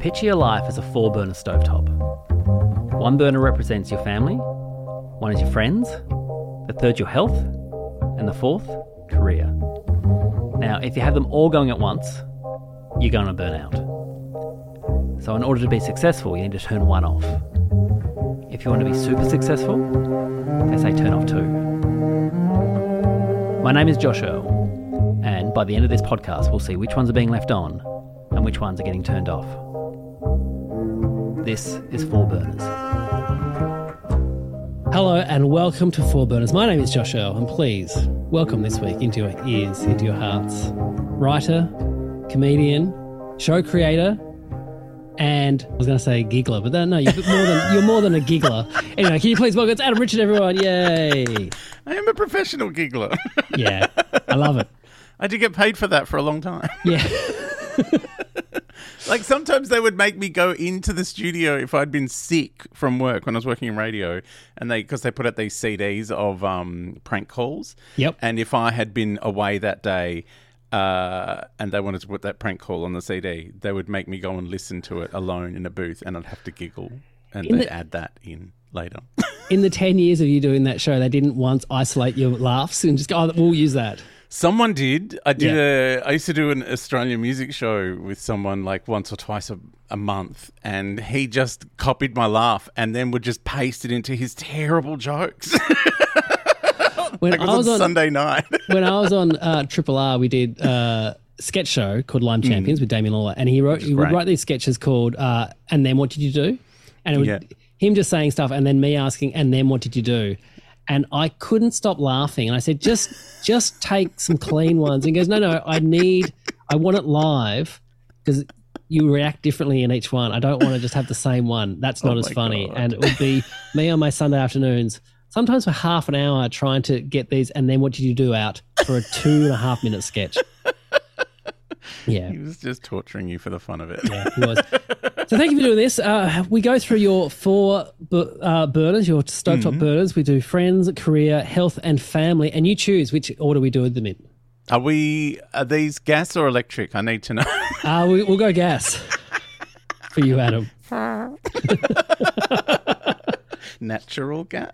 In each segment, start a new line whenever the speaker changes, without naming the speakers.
Picture your life as a four burner stovetop. One burner represents your family, one is your friends, the third your health, and the fourth, career. Now, if you have them all going at once, you're going to burn out. So, in order to be successful, you need to turn one off. If you want to be super successful, they say turn off two. My name is Josh Earl, and by the end of this podcast, we'll see which ones are being left on and which ones are getting turned off. This is Four Burners.
Hello and welcome to Four Burners. My name is Josh Earl, and please welcome this week into your ears, into your hearts. Writer, comedian, show creator, and I was going to say giggler, but no, you're more than you're more than a giggler. Anyway, can you please welcome it's Adam Richard, everyone? Yay!
I am a professional giggler.
Yeah, I love it.
I did get paid for that for a long time.
Yeah,
Like sometimes they would make me go into the studio if I'd been sick from work when I was working in radio, and they because they put out these CDs of um, prank calls.
Yep.
And if I had been away that day. Uh, and they wanted to put that prank call on the CD. They would make me go and listen to it alone in a booth, and I'd have to giggle, and
In
they'd
the-
add that in later.
in the ten years of you doing that show, they didn't once isolate your laughs and just go, "Oh, we'll use that."
Someone did. I did a. I used to do an Australian music show with someone like once or twice a, a month, and he just copied my laugh and then would just paste it into his terrible jokes.
When
like
I
was on
on
Sunday night.
when I was on uh, Triple R, we did uh, a sketch show called Lime Champions with Damien Lawlor, and he wrote he would
Mm.
write these sketches called uh, "And then what did you do?" And it would,
Yeah.
him just saying stuff, and then me asking, "And then what did you do?" And I couldn't stop laughing, and I said, "Just just take some clean ones." And he goes, "No, no, I need, I want it live because." You react differently in each one. I don't want to just have the same one. That's not
Oh
as funny.
God.
And it would be me on my Sunday afternoons, sometimes for half an hour, trying to get these. And then what did you do out for a two and a half minute sketch? Yeah,
he was just torturing you for the fun of it.
yeah, he was. So thank you for doing this. Uh, we go through your four bu- uh, burners, your stovetop burners. We do friends, career, health, and family, and you choose which order we do them in.
Are we? Are these gas or electric? I need to know.
Uh, we, we'll go gas for you, Adam.
Natural gas.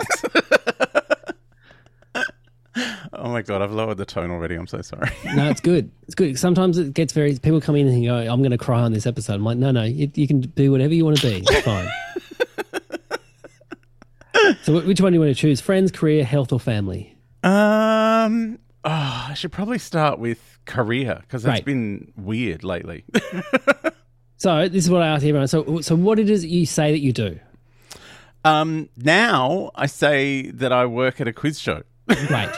oh my god! I've lowered the tone already. I'm so sorry.
No, it's good. It's good. Sometimes it gets very. People come in and go, "I'm going to cry on this episode." I'm like, "No, no, you, you can be whatever you want to be. It's fine." so, which one do you want to choose? Friends, career, health, or family?
Um, oh, I should probably start with career because that's
Right.
been weird lately.
So, this is what I ask everyone. So, so what it is that you say that you do?
um, now I say that I work at a quiz show,
Great.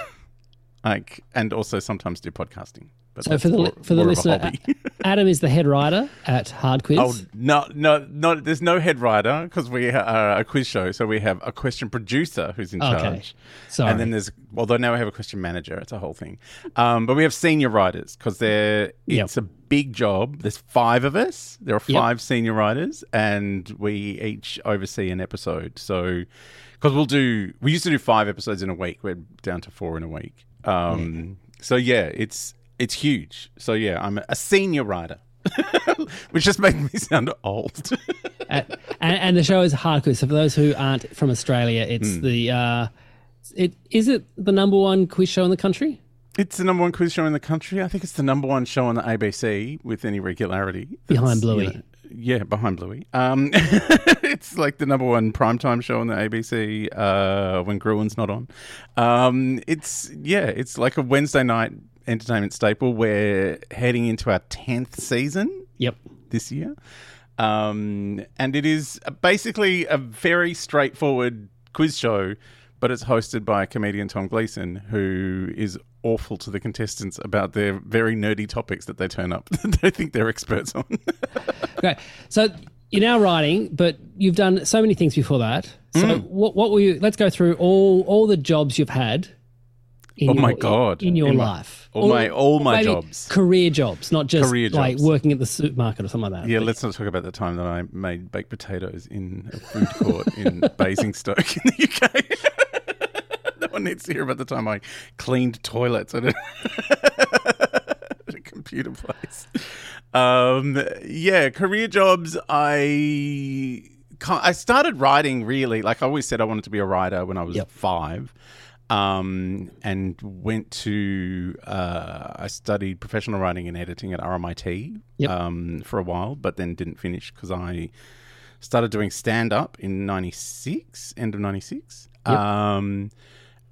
Like, and also sometimes do podcasting. But
So for the
more-
for the
more of a
listener. Adam is the head writer at Hard Quiz.
Oh no, no, no! There's no head writer because we are a quiz show. So we have a question producer who's in
Okay.
charge,
Sorry.
and then there's although now we have a question manager. It's a whole thing. Um, but we have senior writers because they're
Yep.
it's a big job. There's five of us. There are
Yep.
five senior writers, and we each oversee an episode. So because we'll do, we used to do five episodes in a week. We're down to four in a week. Um, So yeah, it's it's huge. So yeah, I'm a senior writer. Which just makes me sound old.
and, and the show is Hard Quiz. So for those who aren't from Australia, it's
Hmm.
the uh, it is it the number one quiz show in the country?
it's the number one quiz show in the country. I think it's the number one show on the ABC with any regularity.
Behind
That's, you know, yeah, behind Bluey. Um, it's like the number one primetime show on the ABC uh, when Gruen's not on. Um, it's yeah, it's like a Wednesday night entertainment staple. We're heading into our tenth season
Yep.
this year. Um, and it is basically a very straightforward quiz show, but it's hosted by comedian Tom Gleeson, who is awful to the contestants about their very nerdy topics that they turn up that they think they're experts on.
Great. So you're now writing, but you've done so many things before that. So
Mm.
what what were you? Let's go through all all the jobs you've had. In
Oh
your,
my God.
In your
In my-
life,
all my- all my jobs.
career jobs, not just
Career
like
jobs.
working at the supermarket or something like that.
yeah, let's not talk about the time that I made baked potatoes in a food court in Basingstoke in the UK. One needs to hear about the time I cleaned toilets at a computer place. Um, yeah, career jobs. I I started writing really. Like I always said, I wanted to be a writer when I was
Yep.
five. Um, and went to uh, I studied professional writing and editing at RMIT
Yep.
um, for a while, but then didn't finish because I started doing stand up in '96, end of '96.
Yep.
Um,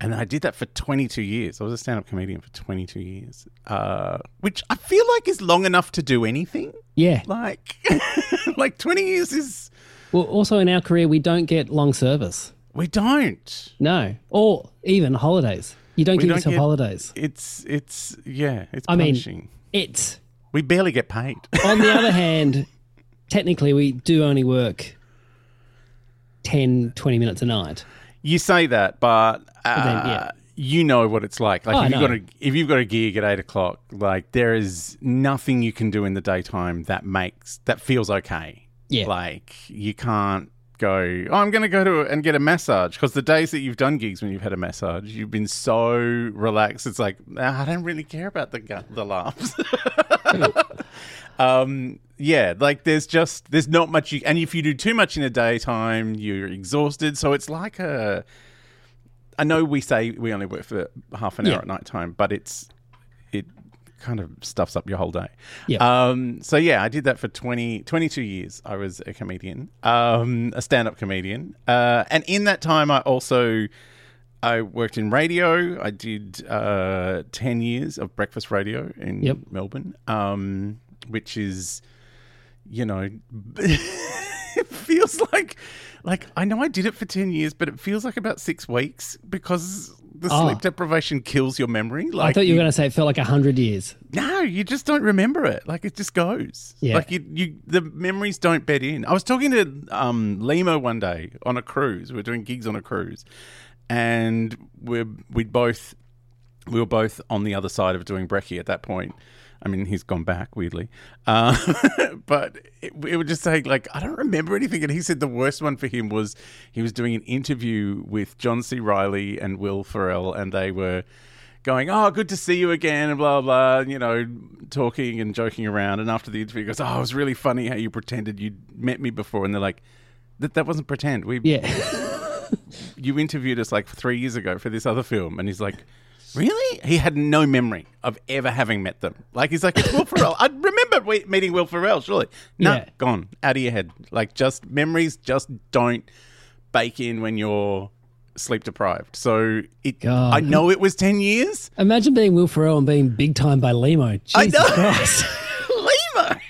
and I did that for 22 years. I was a stand up comedian for 22 years, uh, which I feel like is long enough to do anything.
Yeah.
Like, like 20 years is.
Well, also in our career, we don't get long service.
We don't.
No. Or even holidays. You don't
We
give
don't
yourself
get-
holidays.
It's, it's, yeah, it's
I mean- It's,
we barely get paid.
on the other hand, technically, we do only work 10, 20 minutes a night.
You say that, but uh,
then, yeah.
you know what it's like. Like
Oh,
if you've got a if you've got a gig at eight o'clock, like there is nothing you can do in the daytime that makes that feels okay.
Yeah.
Like you can't go. Oh, I'm going to go to and get a massage because the days that you've done gigs when you've had a massage, you've been so relaxed. It's like "Ah, I don't really care about the gu- the laughs. um, yeah, like there's just there's not much you and if you do too much in the daytime, you're exhausted. So it's like a. I know we say we only work for half an hour at night time, but it's it kind of stuffs up your whole day.
Yeah.
Um, so yeah, I did that for 20, 22 years. I was a comedian, um, a stand-up comedian, uh, and in that time, I also I worked in radio. I did uh, ten years of breakfast radio in
Yep.
Melbourne, um, which is, you know, feels like like I know I did it for ten years, but it feels like about six weeks because the
Oh.
sleep deprivation kills your memory. Like
I thought you were going to say it felt like 100 years.
no, you just don't remember it. Like it just goes.
Yeah.
Like you, you, the memories don't bed in. I was talking to um, Lehmo one day on a cruise. We were doing gigs on a cruise, and we're we'd both we were both on the other side of doing brekkie at that point. I mean, he's gone back weirdly, uh, but it, it would just say like I don't remember anything. And he said the worst one for him was he was doing an interview with John C. Reilly and Will Ferrell, and they were going, "Oh, good to see you again," and blah blah, you know, talking and joking around. And after the interview, he goes, "Oh, it was really funny how you pretended you'd met me before," and they're like. That, that wasn't pretend. We
Yeah.
you interviewed us like three years ago for this other film, and he's like, "Really?" He had no memory of ever having met them. Like he's like, "It's Will Ferrell." I remember meeting Will Ferrell. Surely, no,
Yeah.
gone out of your head. Like just memories just don't bake in when you're sleep deprived. So it.
God.
I know it was ten years.
Imagine being Will Ferrell and being big time by Lehmo. Jesus
I know.
Christ.
Lehmo.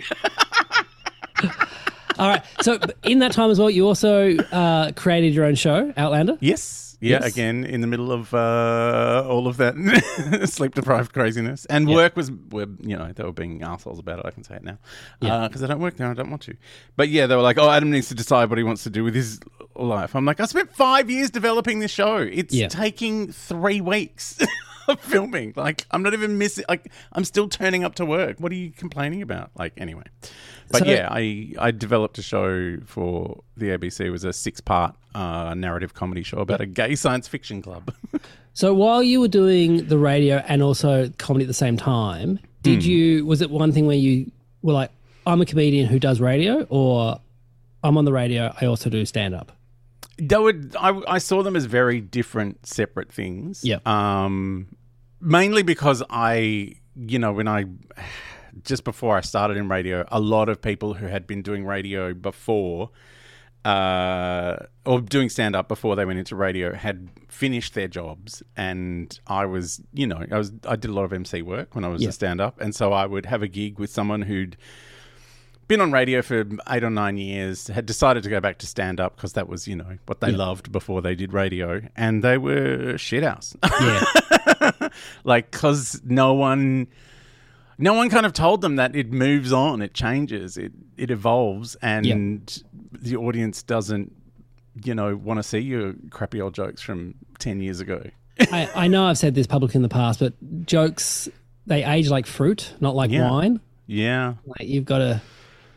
All right. So in that time as well, you also uh, created your own show, Outlander.
Yes. Yeah,
Yes.
again, in the middle of uh, all of that sleep deprived craziness. And work was, were, you know, they were being assholes about it. I can say it now.
Yeah.
Because I don't work now. I don't want to. But yeah, they were like, oh, Adam needs to decide what he wants to do with his life. I'm like, I spent five years developing this show. It's
Yeah.
taking three weeks filming. Like, I'm not even missing, like, I'm still turning up to work. What are you complaining about? Like, anyway. But
So-
yeah, I, I developed a show for the ABC. It was a six part uh, narrative comedy show about a gay science fiction club.
So while you were doing the radio and also comedy at the same time, did
Hmm.
you was it one thing where you were like, I'm a comedian who does radio, or I'm on the radio, I also do stand up?
they would, I, I saw them as very different, separate things.
Yep.
Um, mainly because I, you know, when I just before I started in radio, a lot of people who had been doing radio before, uh, or doing stand up before they went into radio, had finished their jobs, and I was, you know, I was, I did a lot of MC work when I was
Yeah.
a stand up, and so I would have a gig with someone who'd been on radio for eight or nine years, had decided to go back to stand up because that was, you know, what they loved before they did radio, and they were shithouse.
Yeah.
like, because no one, no one kind of told them that it moves on, it changes, it it evolves, and the audience doesn't, you know, want to see your crappy old jokes from ten years ago.
I, I know I've said this publicly in the past, but jokes they age like fruit, not like
Yeah.
wine.
Yeah,
Like you've got to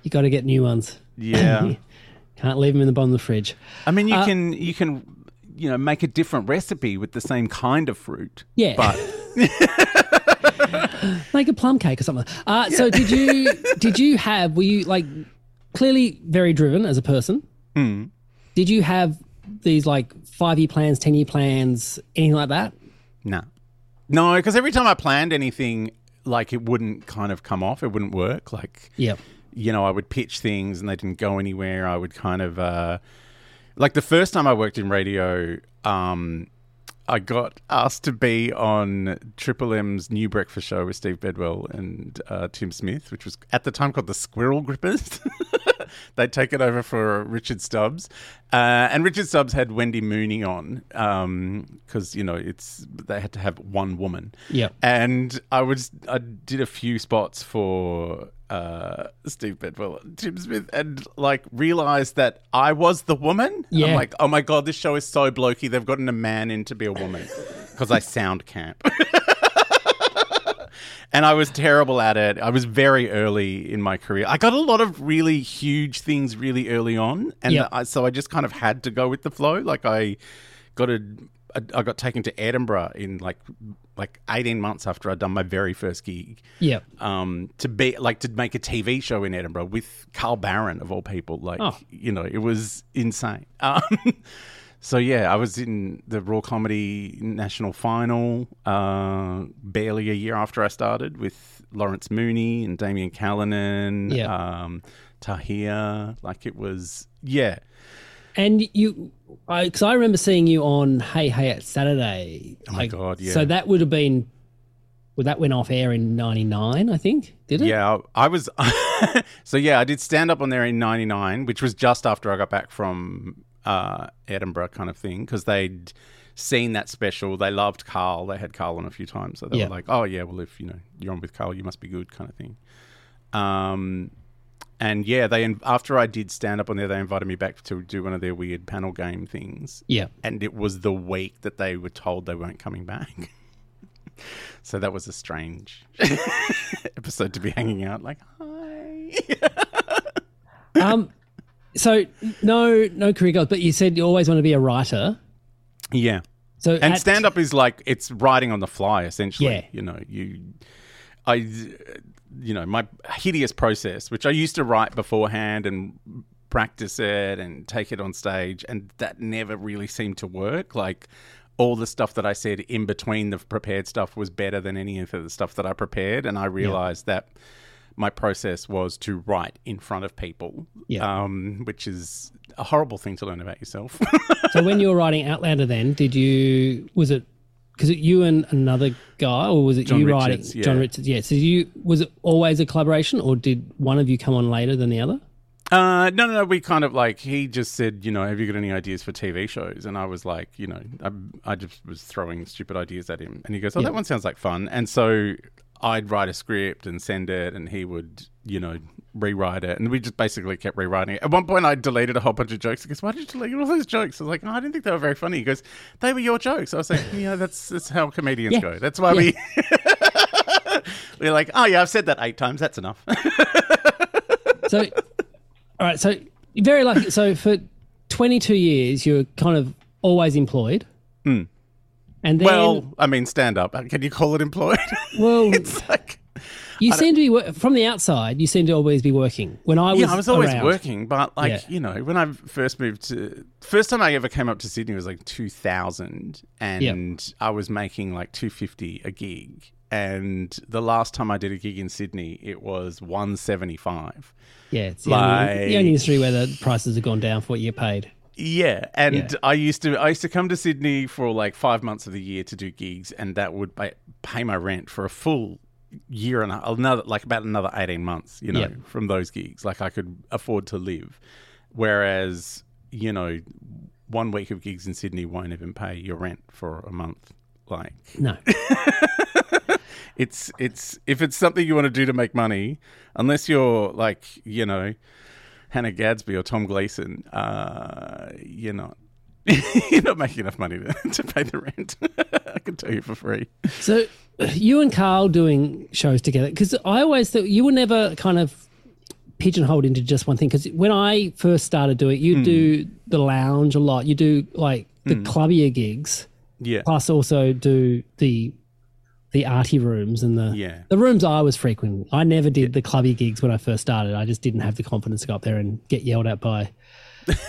you got to get new ones.
yeah.
Can't leave them in the bottom of the fridge.
I mean, you
Uh,
can you can you know make a different recipe with the same kind of fruit.
Yeah.
But
Make a plum cake or something. Uh, So did you did you have were you like clearly very driven as a person? Did you have these like five year plans, ten year plans, anything like that?
No. No, because every time I planned anything, like it wouldn't kind of come off. It wouldn't work. Like,
Yeah.
you know, I would pitch things and they didn't go anywhere. I would kind of, uh, like the first time I worked in radio, um, I got asked to be on Triple M's new breakfast show with Steve Bedwell and uh, Tim Smith, which was at the time called the Squirrel Grippers. They'd taken over for Richard Stubbs, uh, and Richard Stubbs had Wendy Mooney on because you know it's they had to have one woman.
Yeah.
And I was I did a few spots for uh, Steve Bedwell, and Tim Smith, and like realized that I was the woman.
Yeah.
I'm like, oh my god, this show is so blokey. They've gotten a man in to be a woman because I sound camp. and I was terrible at it. I was very early in my career. I got a lot of really huge things really early on, and
Yeah.
I, so I just kind of had to go with the flow. Like I got a, I got taken to Edinburgh in like like eighteen months after I'd done my very first gig.
Yeah.
Um, to be like to make a TV show in Edinburgh with Carl Barron of all people, like
Oh.
you know, it was insane. Um, so yeah, I was in the Raw Comedy National Final uh, barely a year after I started with Lawrence Mooney and Damien Callinan,
Yeah.
um, Tahir. Like it was, yeah,
And you, because I, remember seeing you on Hey Hey It's Saturday. Oh
my God, yeah.
So that would have been, well, that went off air in '99, I think. Did it?
yeah. I was, so yeah, I did stand up on there in '99, which was just after I got back from uh, Edinburgh, kind of thing, because they'd seen that special. They loved Carl. They had Carl on a few times, so they
Yeah.
were like, "Oh yeah, well if you know you're on with Carl, you must be good," kind of thing. Um, and yeah, they after I did stand up on there, they invited me back to do one of their weird panel game things.
Yeah.
and it was the week that they were told they weren't coming back. so that was a strange episode to be hanging out like, hi.
Um. So no, no career goals, but you said you always want to be a writer.
yeah.
So
And
at-
stand up is like it's writing on the fly essentially.
Yeah.
You know, you I you know, my hideous process, which I used to write beforehand and practice it and take it on stage and that never really seemed to work. Like all the stuff that I said in between the prepared stuff was better than any of the stuff that I prepared and I realized that my process was to write in front of people,
Yeah.
um, which is a horrible thing to learn about yourself.
So when you were writing Outlander, then did you was it because it you and another guy, or was it
John
you
Richards,
writing John
yeah.
Richards? Yeah. So you was it always a collaboration, or did one of you come on later than the other?
Uh, no, no, no. We kind of like he just said, you know, have you got any ideas for TV shows? And I was like, you know, I, I just was throwing stupid ideas at him, and he goes, oh,
Yeah.
that one sounds like fun. And so I'd write a script and send it, and he would, you know, rewrite it, and we just basically kept rewriting it. At one point, I deleted a whole bunch of jokes. He goes, why did you delete all those jokes? I was like, oh, I didn't think they were very funny. He goes, they were your jokes. I was like, yeah, that's that's how comedians
Yeah.
go. That's why we. We're like, oh yeah, I've said that eight times. That's enough.
So, all right. So you're very lucky. So for 22 years, you're kind of always employed. Mm. And then,
well, I mean, stand up. Uh, can you call it employed?
well,
it's like
you seem to be from the outside. You seem to always be working. When I was,
yeah, I was always
around-
working, but like
Yeah.
you know, when I first moved to first time I ever came up to Sydney was like two thousand, and I was making like two fifty a gig. And the last time I did a gig in Sydney, it was one seventy five.
Yeah, it's the, only, the only industry where the prices have gone down for what you get paid.
Yeah, and
Yeah.
I used to I used to come to Sydney for like five months of the year to do gigs, and that would pay, my rent for a full year and a, another like about another eighteen months. You know,
Yeah.
from those gigs, like I could afford to live. Whereas you know, one week of gigs in Sydney won't even pay your rent for a month. Like
No.
it's it's if it's something you want to do to make money, unless you're like you know Hannah Gadsby or Tom Gleeson, uh, you're not you're not making enough money to, to pay the rent. I can tell you for free.
So you and Carl doing shows together because I always thought you were never kind of pigeonholed into just one thing. Because when I first started doing it, you
Hmm.
do the lounge a lot. You do like the clubbier gigs,
Yeah,
plus also do the the arty rooms and the
Yeah.
the rooms I was frequenting. I never did the clubby gigs when I first started. I just didn't have the confidence to go up there and get yelled at by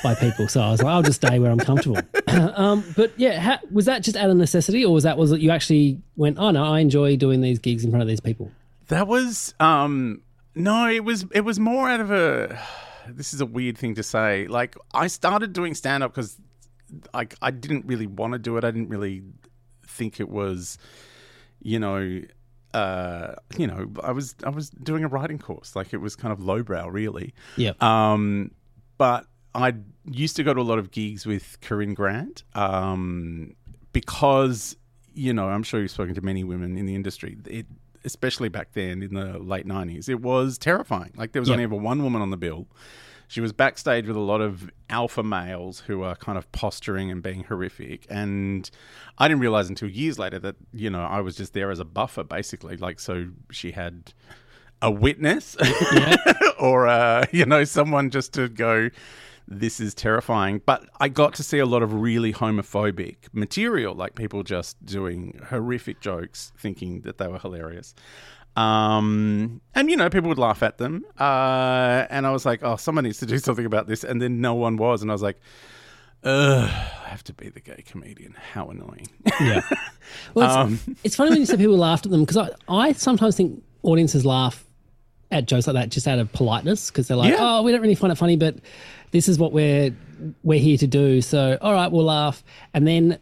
by people. So I was like, I'll just stay where I'm comfortable. um, but yeah, was that just out of necessity, or was that was it you actually went? Oh no, I enjoy doing these gigs in front of these people.
That was um no, it was it was more out of a this is a weird thing to say. Like I started doing stand up cuz like I didn't really want to do it. I didn't really think it was you know uh you know, I was I was doing a writing course. Like it was kind of lowbrow really.
Yeah,
Um, but I used to go to a lot of gigs with Corinne Grant um, because, you know, I'm sure you've spoken to many women in the industry. It, especially back then in the late 90s, it was terrifying. Like there was
Yep.
only ever one woman on the bill. She was backstage with a lot of alpha males who are kind of posturing and being horrific. And I didn't realize until years later that, you know, I was just there as a buffer, basically. Like, so she had a witness or uh, you know someone just to go this is terrifying but i got to see a lot of really homophobic material like people just doing horrific jokes thinking that they were hilarious um, and you know people would laugh at them uh, and i was like oh someone needs to do something about this and then no one was and i was like Ugh, I have to be the gay comedian. How annoying.
yeah. Well, it's,
Um,
it's funny when you say people laughed at them because I, I sometimes think audiences laugh at jokes like that just out of politeness because they're like,
Yeah.
oh, we don't really find it funny, but this is what we're we're here to do. So, all right, we'll laugh. And then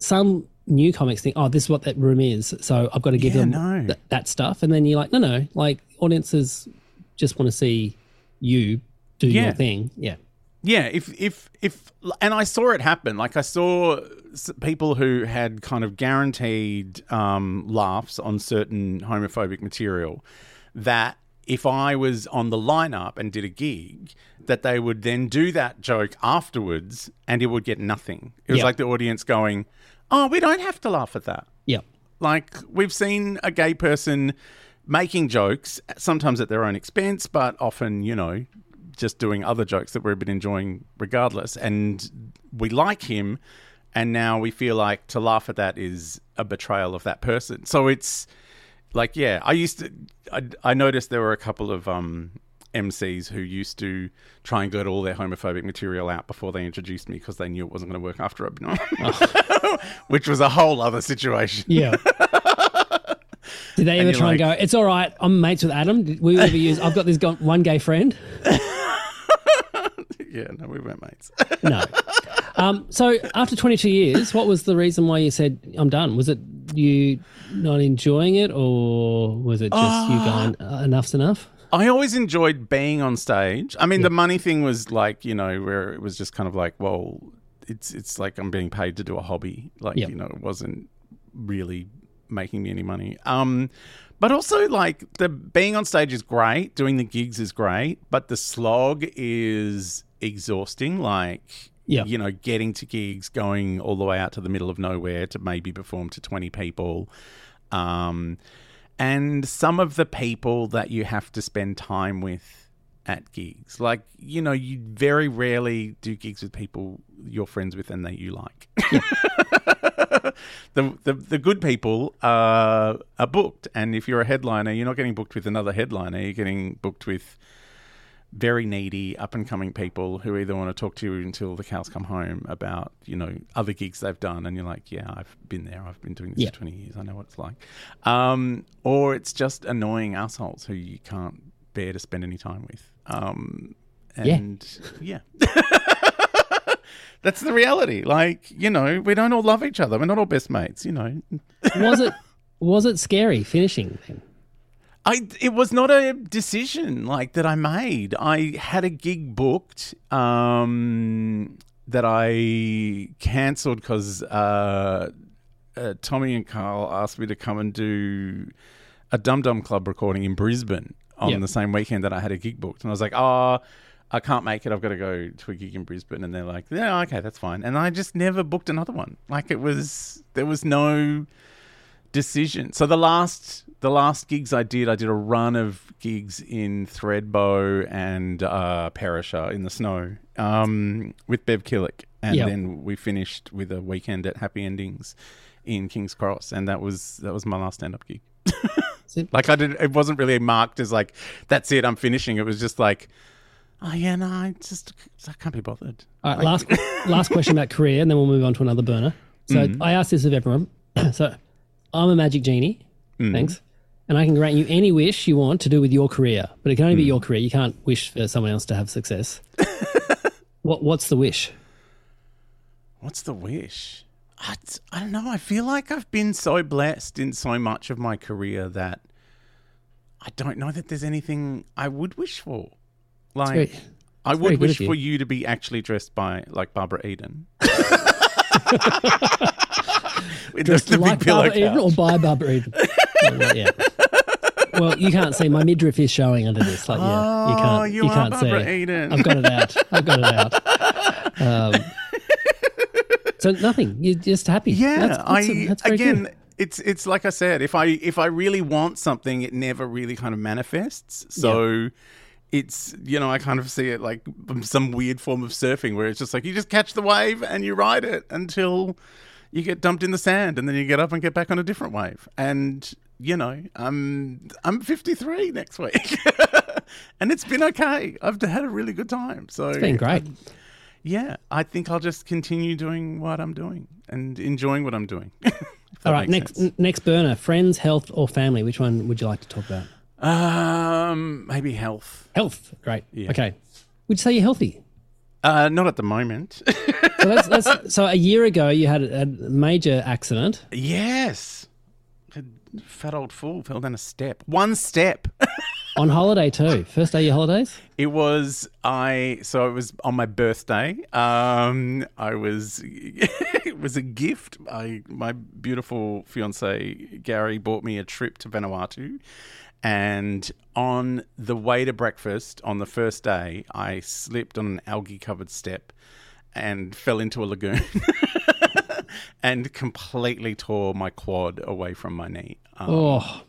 some new comics think, oh, this is what that room is. So I've got to give
Yeah,
them
no.
th- that stuff. And then you're like, no, no, like audiences just want to see you do
Yeah.
your thing. Yeah.
Yeah, if if if, and I saw it happen. Like I saw people who had kind of guaranteed um, laughs on certain homophobic material. That if I was on the lineup and did a gig, that they would then do that joke afterwards, and it would get nothing. It was like the audience going, "Oh, we don't have to laugh at that."
Yeah.
Like we've seen a gay person making jokes, sometimes at their own expense, but often, you know, just doing other jokes that we've been enjoying regardless. And we like him, and now we feel like to laugh at that is a betrayal of that person. So it's like, yeah, I used to, I, I noticed there were a couple of um, MCs who used to try and get all their homophobic material out before they introduced me because they knew it wasn't going to work after I'd which was a whole other situation.
Yeah. Did they ever
you're
try and go, it's all right, I'm mates with Adam? Did we ever use, I've got this one gay friend?
Yeah, no, we weren't mates.
No. Um, so after 22 years, what was the reason why you said, I'm done? Was it you not enjoying it or was it just you going, uh, enough's enough?
I always enjoyed being on stage. I mean, the money thing was like, you know, where it was just kind of like, well, it's it's like I'm being paid to do a hobby. Like,
Yep.
you know, it wasn't really making me any money. Um, but also like the being on stage is great, doing the gigs is great, but the slog is exhausting. Like,
Yep.
you know, getting to gigs, going all the way out to the middle of nowhere to maybe perform to 20 people. Um, and some of the people that you have to spend time with at gigs. Like, you know, you very rarely do gigs with people you're friends with and that you like. the, the the good people are, are booked. And if you're a headliner, you're not getting booked with another headliner. You're getting booked with very needy up and coming people who either want to talk to you until the cows come home about you know other gigs they've done and you're like yeah i've been there. I've been doing this
Yeah.
for 20 years. I know what it's like. Um, or it's just annoying assholes who you can't bear to spend any time with. Um,
Yeah.
and yeah, that's the reality. Like you know we don't all love each other. We're not all best mates you know.
Was it was it scary finishing then?
I it was not a decision like that I made. I had a gig booked um, that I cancelled because uh, uh, Tommy and Carl asked me to come and do a Dum Dum Club recording in Brisbane on
Yep.
the same weekend that I had a gig booked, and I was like, oh. I can't make it. I've got to go to a gig in Brisbane, and they're like, "Yeah, okay, that's fine." And I just never booked another one. Like it was, there was no decision. So the last the last gigs I did, I did a run of gigs in Thredbo and uh, Perisher in the snow um, with Bev Killick, and
Yep.
then we finished with a weekend at Happy Endings in King's Cross, and that was that was my last stand up gig. Like I did, it wasn't really marked as like that's it, I'm finishing. It was just like, oh yeah, no, I just I can't be bothered.
All right, last last question about career, and then we'll move on to another burner. So
Mm-hmm.
I asked this of everyone. so I'm a magic genie.
Mm-hmm.
Thanks. And I can grant you any wish you want to do with your career, but it can only
Mm.
be your career. You can't wish for someone else to have success. what What's the wish?
What's the wish? I, I don't know. I feel like I've been so blessed in so much of my career that I don't know that there's anything I would wish for. Like,
very-
I would wish
you.
for you to be actually dressed by like Barbara Eden. With the, the
like Barbara Eden or by Barbara Eden? Oh, well, yeah. Well, you can't see my midriff is showing under this. Like, yeah, you
Oh,
can't.
you
You,
are
can't
Barbara
see.
Eden.
I've got it out. I've got it out. Um, so nothing. You're just happy.
Yeah,
That's, that's,
I
that's
again,
good.
it's it's like I said, if I if I really want something, it never really kind of manifests. So it's you know I kind of see it like some weird form of surfing where it's just like you just catch the wave and you ride it until you get dumped in the sand and then you get up and get back on a different wave and you know I'm I'm 53 next week and it's been okay. I've had a really good time. So
It's been great.
yeah, I think I'll just continue doing what I'm doing and enjoying what I'm doing.
All right, next n- next burner: friends, health, or family. Which one would you like to talk about?
Um, maybe health.
Health. Great.
Yeah.
Okay. Would you say you're healthy?
Uh, not at the moment.
So that's, that's so. A year ago, you had a, major accident.
yes, A fat old fool fell down a step. One step.
On holiday too. First day of your holidays?
It was I. So it was on my birthday. Um, I was. it was a gift. I my beautiful fiance Gary bought me a trip to Vanuatu, and on the way to breakfast on the first day, I slipped on an algae covered step, and fell into a lagoon. And completely tore my quad away from my knee. Um,
Oh,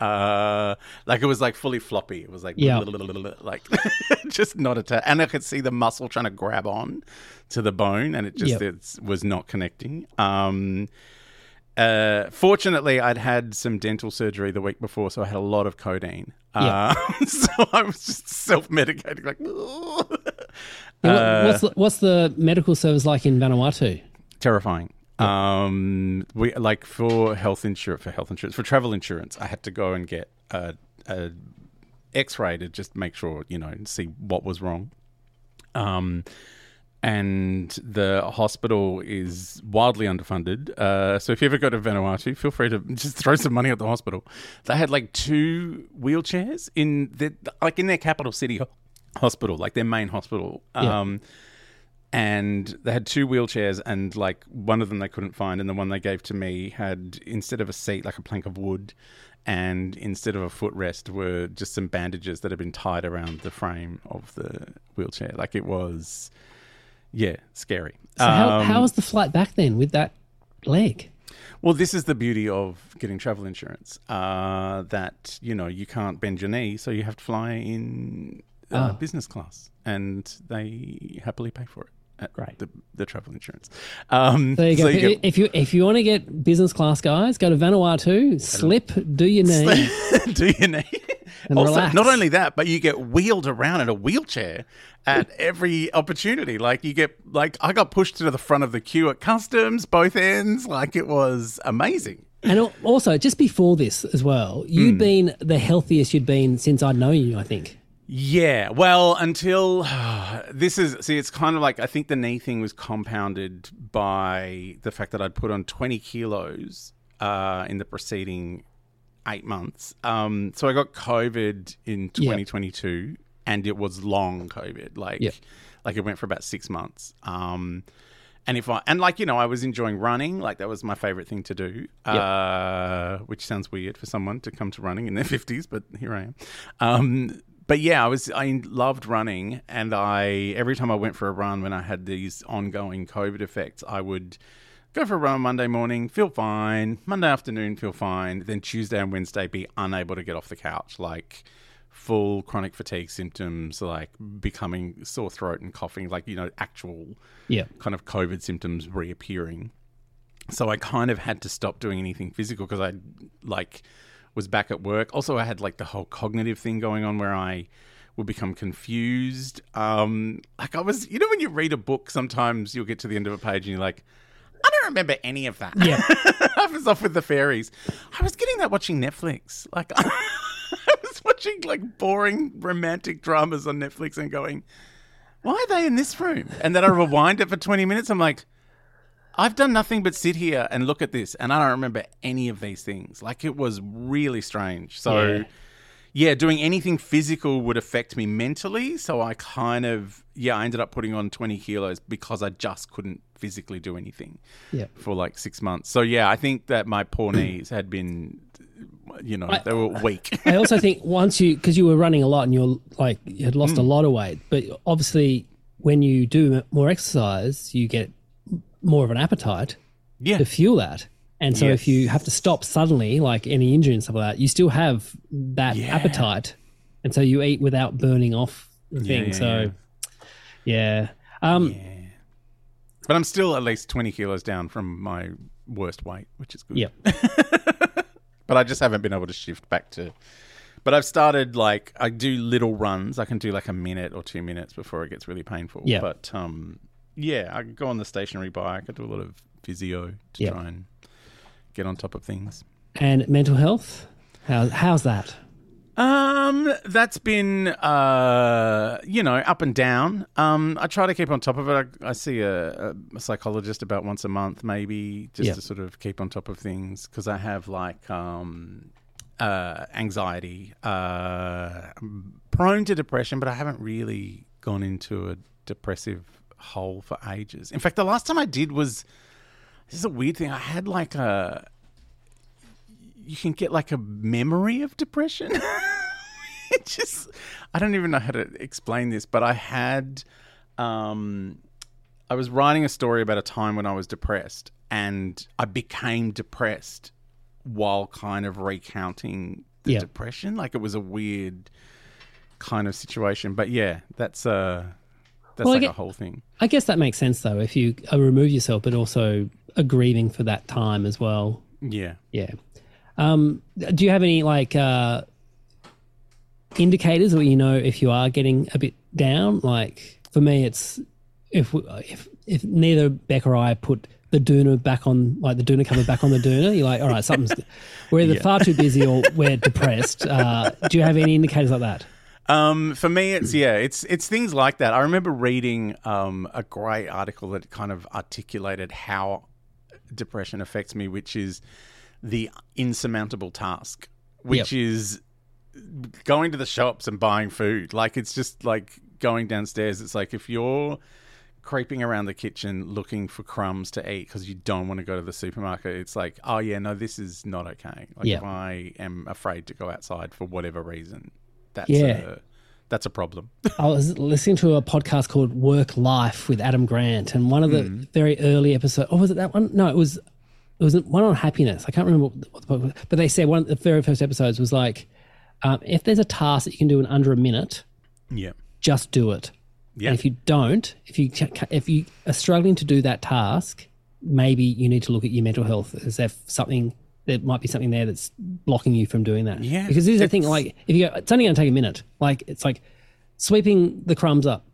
uh, like it was like fully floppy. It was like
Yeah.
like just not attached, and I could see the muscle trying to grab on to the bone, and it just
Yep.
it's, was not connecting. Um, uh, fortunately, I'd had some dental surgery the week before, so I had a lot of codeine.
Yeah.
Uh, so I was just self medicating, like
Yeah, what-
Uh,
what's the, what's the medical service like in Vanuatu?
terrifying. Um, we like for health insurance for health insurance for travel insurance. I had to go and get a, a X-ray to just make sure you know and see what was wrong. Um, and the hospital is wildly underfunded. Uh, so if you ever go to Vanuatu, feel free to just throw some money at the hospital. They had like two wheelchairs in the like in their capital city hospital, like their main hospital.
Yeah.
Um, and they had two wheelchairs and like one of them they couldn't find and the one they gave to me had instead of a seat like a plank of wood and instead of a footrest were just some bandages that had been tied around the frame of the wheelchair like it was yeah scary
So how,
Um,
how was the flight back then with that leg?
well this is the beauty of getting travel insurance uh, that you know you can't bend your knee so you have to fly in uh,
Ah.
business class and they happily pay for it at
Great.
the, the travel insurance um,
There you go.
so
if,
you
you, if you if you want to get business class guys, go to Vanuatu, slip, do your knee.
do you need
And
also
relax.
not only that but you get wheeled around in a wheelchair at every opportunity like you get like i got pushed to the front of the queue at customs both ends like it was amazing
And also, just before this as well, you'd
Hmm.
been the healthiest you'd been since I'd known you. I think.
Yeah, well, until this is see, it's kind of like I think the knee thing was compounded by the fact that I'd put on twenty kilos uh, in the preceding eight months. Um, so I got COVID in
Yeah.
2022, and it was long COVID, like
Yeah.
like it went for about six months. Um, and if I and like you know, I was enjoying running, like that was my favorite thing to do. Uh, which sounds weird for someone to come to running in their fifties, but here I am. Um, but yeah, I was I loved running, and I every time I went for a run when I had these ongoing COVID effects, I would go for a run on Monday morning, feel fine. Monday afternoon, feel fine. Then Tuesday and Wednesday, be unable to get off the couch, like full chronic fatigue symptoms, like becoming sore throat and coughing, like you know actual
Yeah.
kind of COVID symptoms reappearing. So I kind of had to stop doing anything physical because I like was back at work. Also, I had like the whole cognitive thing going on where I would become confused. Um, like I was, you know, when you read a book, sometimes you'll get to the end of a page and you're like, don't remember any of that.
Yeah.
I was off with the fairies. I was getting that watching Netflix. Like I was watching like boring romantic dramas on Netflix and going, why are they in this room? And then I rewind it for 20 minutes. I'm like, I've done nothing but sit here and look at this, and I don't remember any of these things. Like it was really strange. So,
Yeah.
Yeah, doing anything physical would affect me mentally. So I kind of, yeah, I ended up putting on 20 kilos because I just couldn't physically do anything
Yeah.
for like six months. So, yeah, I think that my poor knees had been, you know, they were weak.
I also think once you, because you were running a lot and you're like, you had
Mm.
lost a lot of weight, but obviously when you do more exercise, you get more of an appetite
yeah.
to fuel that. And so if you have to stop suddenly, like any injury and stuff like that, you still have that
Yeah.
appetite. And so you eat without burning off the thing.
yeah,
so, yeah. Um,
But I'm still at least 20 kilos down from my worst weight, which is good.
Yep.
but I just haven't been able to shift back to. But I've started like I do little runs. I can do like a minute or two minutes before it gets really painful.
Yeah.
But um, yeah, I go on the stationary bike. I do a lot of physio to
Yeah.
try and get on top of things.
And mental health? How, how's that?
Um, that's been uh, you know, up and down. Um, I try to keep on top of it. I, I see a, a psychologist about once a month, maybe, just
Yeah.
to sort of keep on top of things because I have like um, uh, anxiety. Uh, I'm prone to depression, but I haven't really gone into a depressive hole for ages. In fact, the last time I did was this is a weird thing. I had like a you can get like a memory of depression. it just I don't even know how to explain this, but I had um I was writing a story about a time when I was depressed and I became depressed while kind of recounting the
Yeah.
depression. Like it was a weird kind of situation. But yeah, that's uh that's
Well,
like a whole thing.
I guess that makes sense though. If you uh, remove yourself, but also are grieving for that time as well.
Yeah.
Yeah. Um, do you have any like uh, indicators, or you know if you are getting a bit down? Like for me, it's if we- if if neither Beck or I put the Doona back on, like the Doona cover back on the Doona, you're like, all right, something's. We're either
Yeah.
far too busy or we're depressed. Uh, do you have any indicators like that?
Um, for me, it's yeah, it's it's things like that. I remember reading um, a great article that kind of articulated how depression affects me, which is the insurmountable task, which is going to the shops and buying food. Like it's just like going downstairs. It's like if you're creeping around the kitchen looking for crumbs to eat because you don't want to go to the supermarket, it's like, oh yeah, no, this is not okay. Like
Yeah.
if I am afraid to go outside for whatever reason, that's
Yeah.
a, that's a problem.
I was listening to a podcast called Work Life with Adam Grant, and one of the
Mm-hmm.
very early episodes. Oh, was it that one? No, it was. It was one on happiness. I can't remember what the, what book was, but they said one of the very first episodes was like, um, if there's a task that you can do in under a minute,
yeah.
just do it.
Yeah.
And if you don't, if you if you are struggling to do that task, maybe you need to look at your mental health. Is there something? There might be something there that's blocking you from doing that.
Yeah,
Because this is the thing. Like, if you go, it's only going to take a minute. Like, it's like sweeping the crumbs up.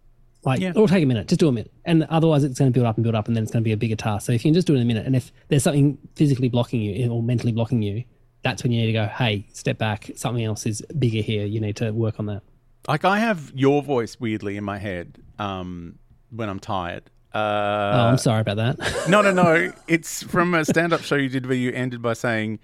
Like,
Yeah.
it'll take a minute. Just do a minute, and otherwise, it's going to build up and build up, and then it's going to be a bigger task. So if you can just do it in a minute, and if there's something physically blocking you or mentally blocking you, that's when you need to go. Hey, step back. Something else is bigger here. You need to work on that.
Like I have your voice weirdly in my head um, when I'm tired.
Oh,
Uh,
I'm sorry about that.
no, no, no. It's from a stand-up show you did where you ended by saying,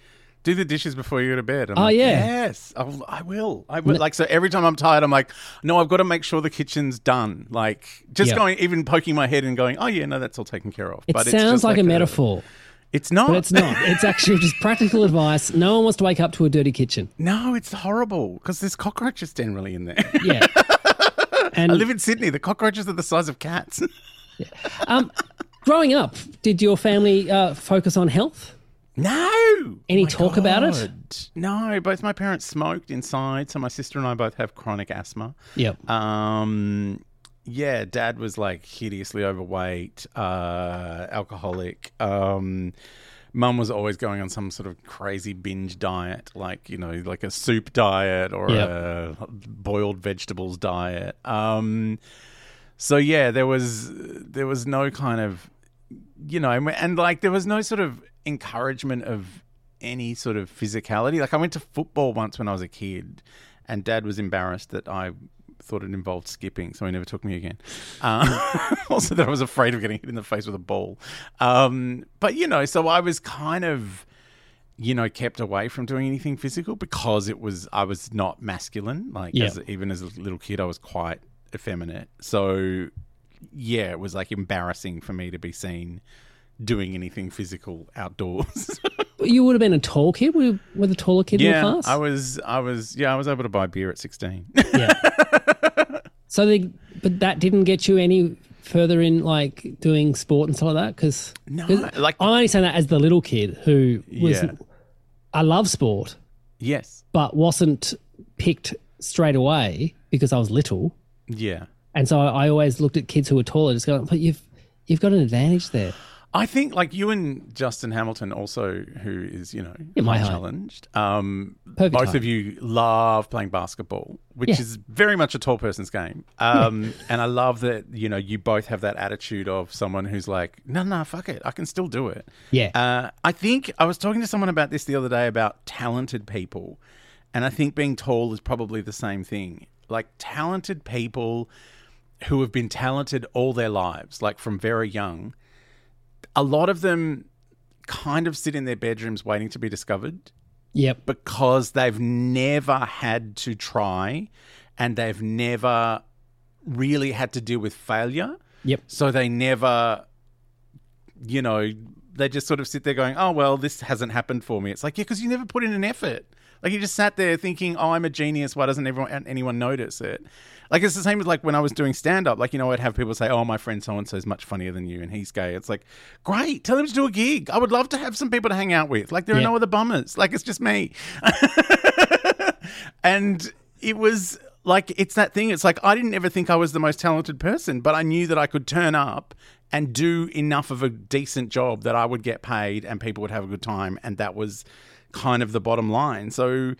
"Do the dishes before you go to bed." I'm
Oh,
like,
yeah.
yes, I will. I will. I will. Like so, every time I'm tired, I'm like, "No, I've got to make sure the kitchen's done." Like just
Yeah.
going, even poking my head and going, "Oh yeah, no, that's all taken care of."
It
but
sounds
just
like, a metaphor,
It's not.
but it's not. It's actually just practical advice. No one wants to wake up to a dirty kitchen.
No, it's horrible because there's cockroaches generally in there.
Yeah. And
I live in Sydney. The cockroaches are the size of cats.
Um, growing up, did your family uh, focus on health?
No.
Any
My
talk about it?
No, both my parents smoked inside, so my sister and I both have chronic asthma.
Yep.
Um, yeah, dad was like hideously overweight, uh, alcoholic. Um, Mum was always going on some sort of crazy binge diet, like you know, like a soup diet or
Yep.
a boiled vegetables diet. Um, so yeah, there was there was no kind of you know, and- and like there was no sort of encouragement of any sort of physicality. Like I went to football once when I was a kid, and Dad was embarrassed that I thought it involved skipping, so he never took me again. Um, also, that I was afraid of getting hit in the face with a ball. Um, but you know, so I was kind of you know kept away from doing anything physical because it was I was not masculine. Like
Yeah.
as, even as a little kid, I was quite effeminate. So yeah, it was like embarrassing for me to be seen doing anything physical outdoors.
You would have been a tall kid. Were you were the taller kid in
yeah,
the class?
I was, I was, yeah, I was able to buy beer at sixteen.
Yeah. so they, but that didn't get you any further in like doing sport and stuff like that because
No, like-
I'm only saying that as the little kid who was
Yeah.
I love sport
yes,
but wasn't picked straight away because I was little
yeah.
and so I, I always looked at kids who were taller just going but you've you've got an advantage there
I think like you and Justin Hamilton, also who is you know
Yeah, my
challenged. Um,
Perfect
both
height.
of you love playing basketball, which
Yeah.
is very much a tall person's game. Um, and I love that you know you both have that attitude of someone who's like, no, no, fuck it, I can still do it.
Yeah.
Uh, I think I was talking to someone about this the other day about talented people, and I think being tall is probably the same thing. Like talented people who have been talented all their lives, like from very young, a lot of them kind of sit in their bedrooms waiting to be discovered
yep
because they've never had to try and they've never really had to deal with failure.
yep
So they never, you know, they just sort of sit there going, oh, well, this hasn't happened for me. It's like, yeah, because you never put in an effort. Like you just sat there thinking, oh, I'm a genius. Why doesn't everyone, anyone notice it? Like it's the same with like when I was doing stand up. Like, you know, I'd have people say, oh, my friend so and so is much funnier than you and he's gay. It's like, great. Tell him to do a gig. I would love to have some people to hang out with. Like, there are
Yeah.
no other bummers. Like, it's just me. and it was like it's that thing it's like i didn't ever think i was the most talented person but i knew that i could turn up and do enough of a decent job that i would get paid and people would have a good time and that was kind of the bottom line. So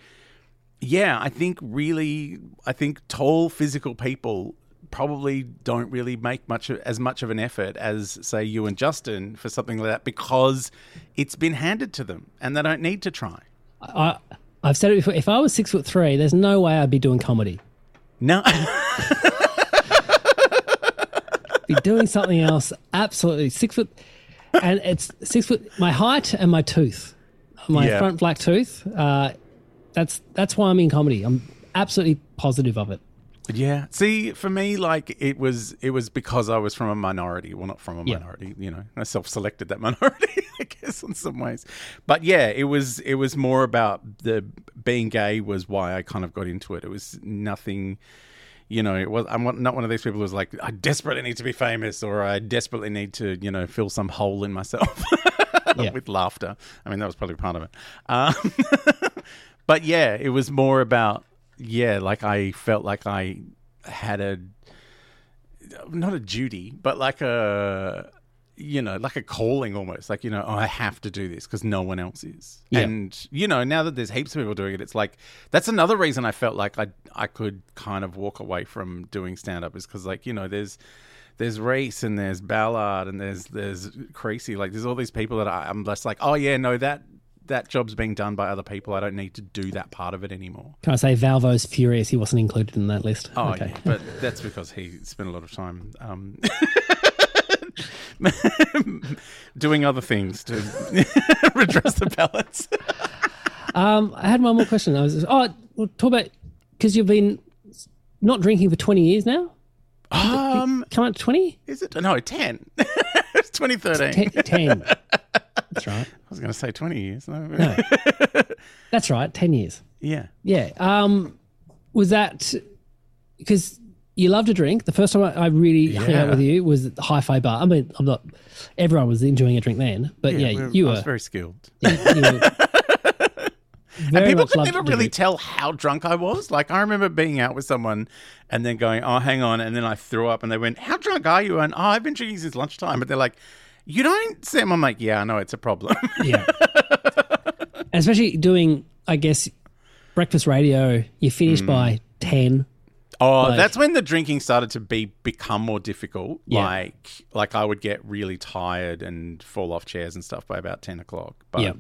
yeah i think really i think tall physical people probably don't really make much as much of an effort as say you and justin for something like that because it's been handed to them and they don't need to try.
I I've said it before if I was six foot three there's no way I'd be doing comedy.
No.
Be doing something else absolutely. Six foot and it's six foot my height and my tooth my
Yeah.
front black tooth uh, that's that's why i'm in comedy i'm absolutely positive of it
Yeah. See, for me, like it was, it was because I was from a minority. Well, not from a
Yeah.
minority, you know. I self-selected that minority, I guess, in some ways. But yeah, it was, it was more about the being gay was why I kind of got into it. It was nothing, you know. It was. I'm not one of these people who's like, I desperately need to be famous, or I desperately need to, you know, fill some hole in myself
Yeah.
with laughter. I mean, that was probably part of it. Um, but yeah, it was more about yeah, like I felt like I had a not a duty, but like a you know, like a calling almost. Like you know, oh, I have to do this because no one else is.
Yeah.
And you know, now that there's heaps of people doing it, it's like that's another reason I felt like I I could kind of walk away from doing stand up is because like you know, there's there's Rhys and there's Ballard and there's there's Creasy. Like there's all these people that I, I'm just like, oh yeah, no that that job's being done by other people. I don't need to do that part of it anymore.
can i say valvo's furious he wasn't included in that list
Oh
okay
yeah, but that's because he spent a lot of time um, doing other things to redress the balance.
um i had one more question i was oh we'll talk about because you've been not drinking for 20 years now
Um,
come to 20
is it? No, ten. it's 2013.
10, 10. that's right
I was going to say 20 years. No.
no. that's right 10 years
Yeah.
Yeah. Um, was that because you love to drink? The first time I, I really hung out with you was at the Hi-Fi Bar. I mean, I'm not. Everyone was enjoying a drink then, but yeah,
we're-
you
I
were.
was very skilled.
were-
and people could never really tell how drunk I was. Like I remember being out with someone and then going, "Oh, hang on," and then I threw up, and they went, "How drunk are you?" And oh, I've been drinking since lunchtime. But they're like, "You don't seem." I'm like, "Yeah, I know it's a problem."
Yeah. especially doing, I guess, breakfast radio, you finish
Mm.
by 10.
Oh,
Like-
that's when the drinking started to be become more difficult.
Yeah.
Like, like I would get really tired and fall off chairs and stuff by about ten o'clock. But,
Yeah.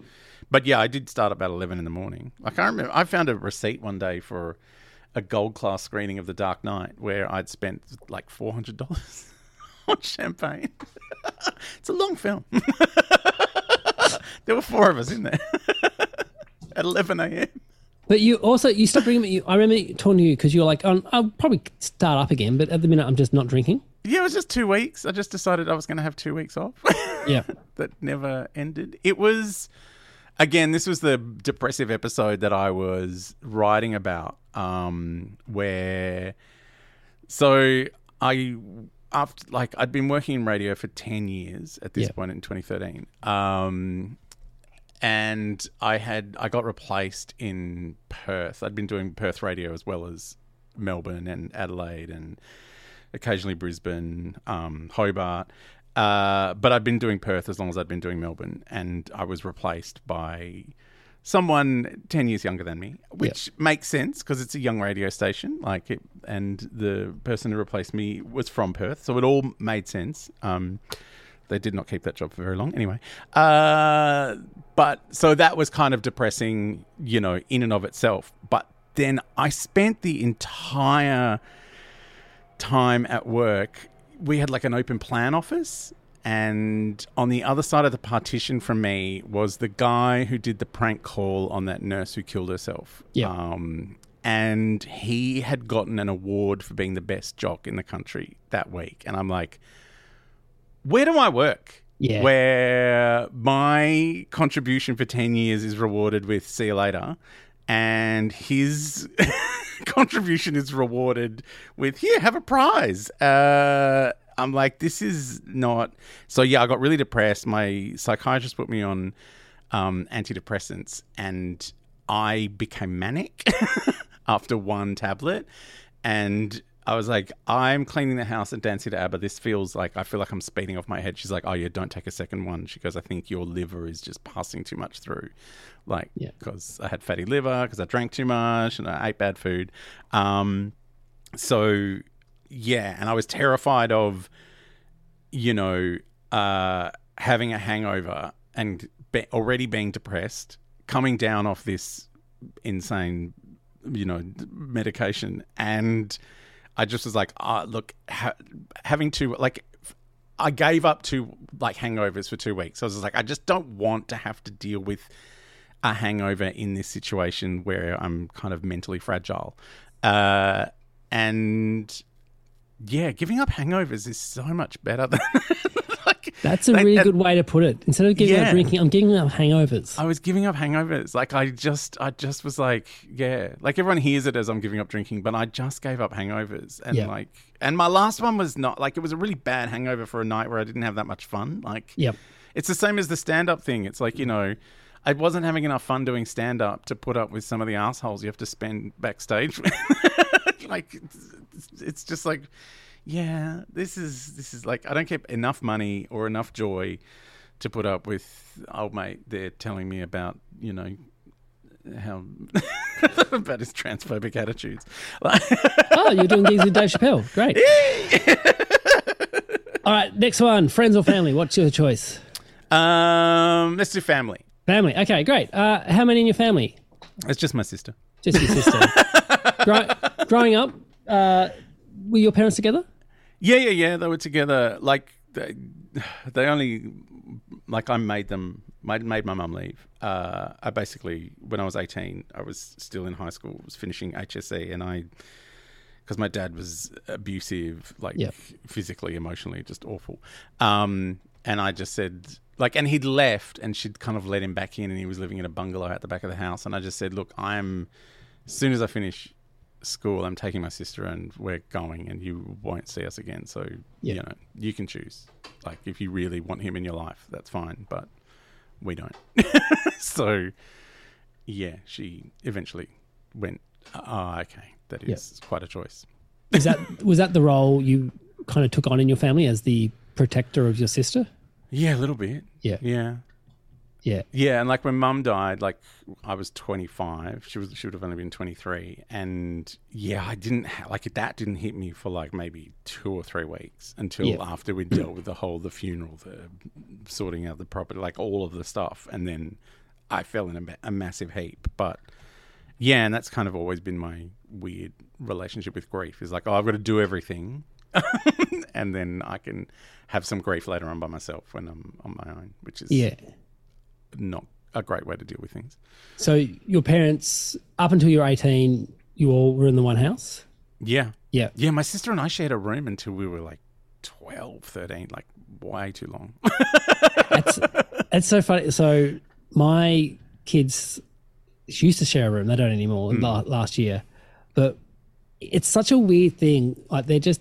But yeah, I did start about eleven in the morning. I can't remember, I found a receipt one day for a gold class screening of The Dark Knight where I'd spent like four hundred dollars on champagne. it's a long film. there were four of us in there at eleven a.m.
But you also, you stopped drinking. You, I remember talking to you because you were like, oh, I'll probably start up again, but at the minute I'm just not drinking.
Yeah, it was just two weeks. I just decided I was going to have two weeks off.
Yeah.
that never ended. It was again, this was the depressive episode that I was writing about, um, where so I after like I'd been working in radio for ten years at this
Yeah.
point in 2013, um, and I had I got replaced in Perth. I'd been doing Perth radio as well as Melbourne and Adelaide and occasionally Brisbane, um, Hobart. Uh, but I'd been doing Perth as long as I'd been doing Melbourne, and I was replaced by someone 10 years younger than me, which makes sense because it's a young radio station. Like it, and the person who replaced me was from Perth, so it all made sense. Um, they did not keep that job for very long anyway. Uh, but so that was kind of depressing, you know, in and of itself. But then I spent the entire time at work, we had like an open plan office. And on the other side of the partition from me was the guy who did the prank call on that nurse who killed herself.
Yeah.
Um, and he had gotten an award for being the best jock in the country that week. And I'm like, where do I work?
Yeah.
Where my contribution for 10 years is rewarded with see you later. And his contribution is rewarded with here, have a prize. Uh, I'm like, this is not. So, yeah, I got really depressed. My psychiatrist put me on um, antidepressants and I became manic after one tablet. And I was like, I'm cleaning the house and dancing to ABBA. This feels like I feel like I'm speeding off my head. She's like, Oh, yeah, don't take a second one. She goes, I think your liver is just passing too much through. Like,
Yeah.
because I had fatty liver, because I drank too much and I ate bad food. Um, so, yeah. And I was terrified of, you know, uh, having a hangover and be- already being depressed, coming down off this insane, you know, medication. And I just was like, ah, look, ha- having to, like, I gave up to like hangovers for two weeks. I was just like, I just don't want to have to deal with a hangover in this situation where I'm kind of mentally fragile. Uh, and yeah, giving up hangovers is so much better than like
That's a
like,
really
that-
good way to put it. Instead of giving up drinking, I'm giving up hangovers.
I was giving up hangovers. Like I just, I just was like, yeah. Like everyone hears it as I'm giving up drinking, but I just gave up hangovers, and
Yeah.
like, and my last one was not like it was a really bad hangover for a night where I didn't have that much fun. Like,
Yep.
it's the same as the stand-up thing. It's like you know, I wasn't having enough fun doing stand-up to put up with some of the assholes you have to spend backstage. like, it's, it's just like, yeah, this is this is like I don't get enough money or enough joy to put up with old mate there telling me about you know how about his transphobic attitudes. Like,
Oh, you're doing gigs with Dave Chappelle. Great. All right, next one. Friends or family? What's your choice?
um, let's do family.
Family. Okay, great. Uh, how many in your family?
It's just my sister.
Just your sister. Grow- growing up, uh, were your parents together?
Yeah, yeah, yeah. They were together. Like they, they only like I made them. Made made my mum leave. Uh, I basically when I was eighteen, I was still in high school. Was finishing HSC, and I because my dad was abusive, like
Yep.
physically, emotionally, just awful. Um, and I just said, like, and he'd left, and she'd kind of let him back in, and he was living in a bungalow at the back of the house. And I just said, look, I'm as soon as I finish school, I'm taking my sister, and we're going, and you won't see us again. So
Yeah.
you know, you can choose. Like, if you really want him in your life, that's fine, but we don't. so yeah, she eventually went. Oh, okay, that is Yep. quite a choice.
Is that was that the role you kind of took on in your family as the protector of your sister?
Yeah, a little bit.
Yeah.
Yeah,
Yeah.
yeah, and like when Mum died, like I was twenty five. She was she would have only been twenty three, and yeah, I didn't ha- like that. Didn't hit me for like maybe two or three weeks until
Yeah.
after we dealt with the whole the funeral, the sorting out the property, like all of the stuff, and then I fell in a, ma- a massive heap. But yeah, and that's kind of always been my weird relationship with grief. Is like, oh, I've got to do everything, and then I can have some grief later on by myself when I'm on my own, which is
Yeah.
Not a great way to deal with things.
So your parents, up until you're 18, you all were in the one house?
Yeah.
Yeah.
Yeah, my sister and I shared a room until we were like 12, 13, like way too long.
It's, it's so funny. So my kids used to share a room. They don't anymore hmm. la- last year. But it's such a weird thing. Like they're just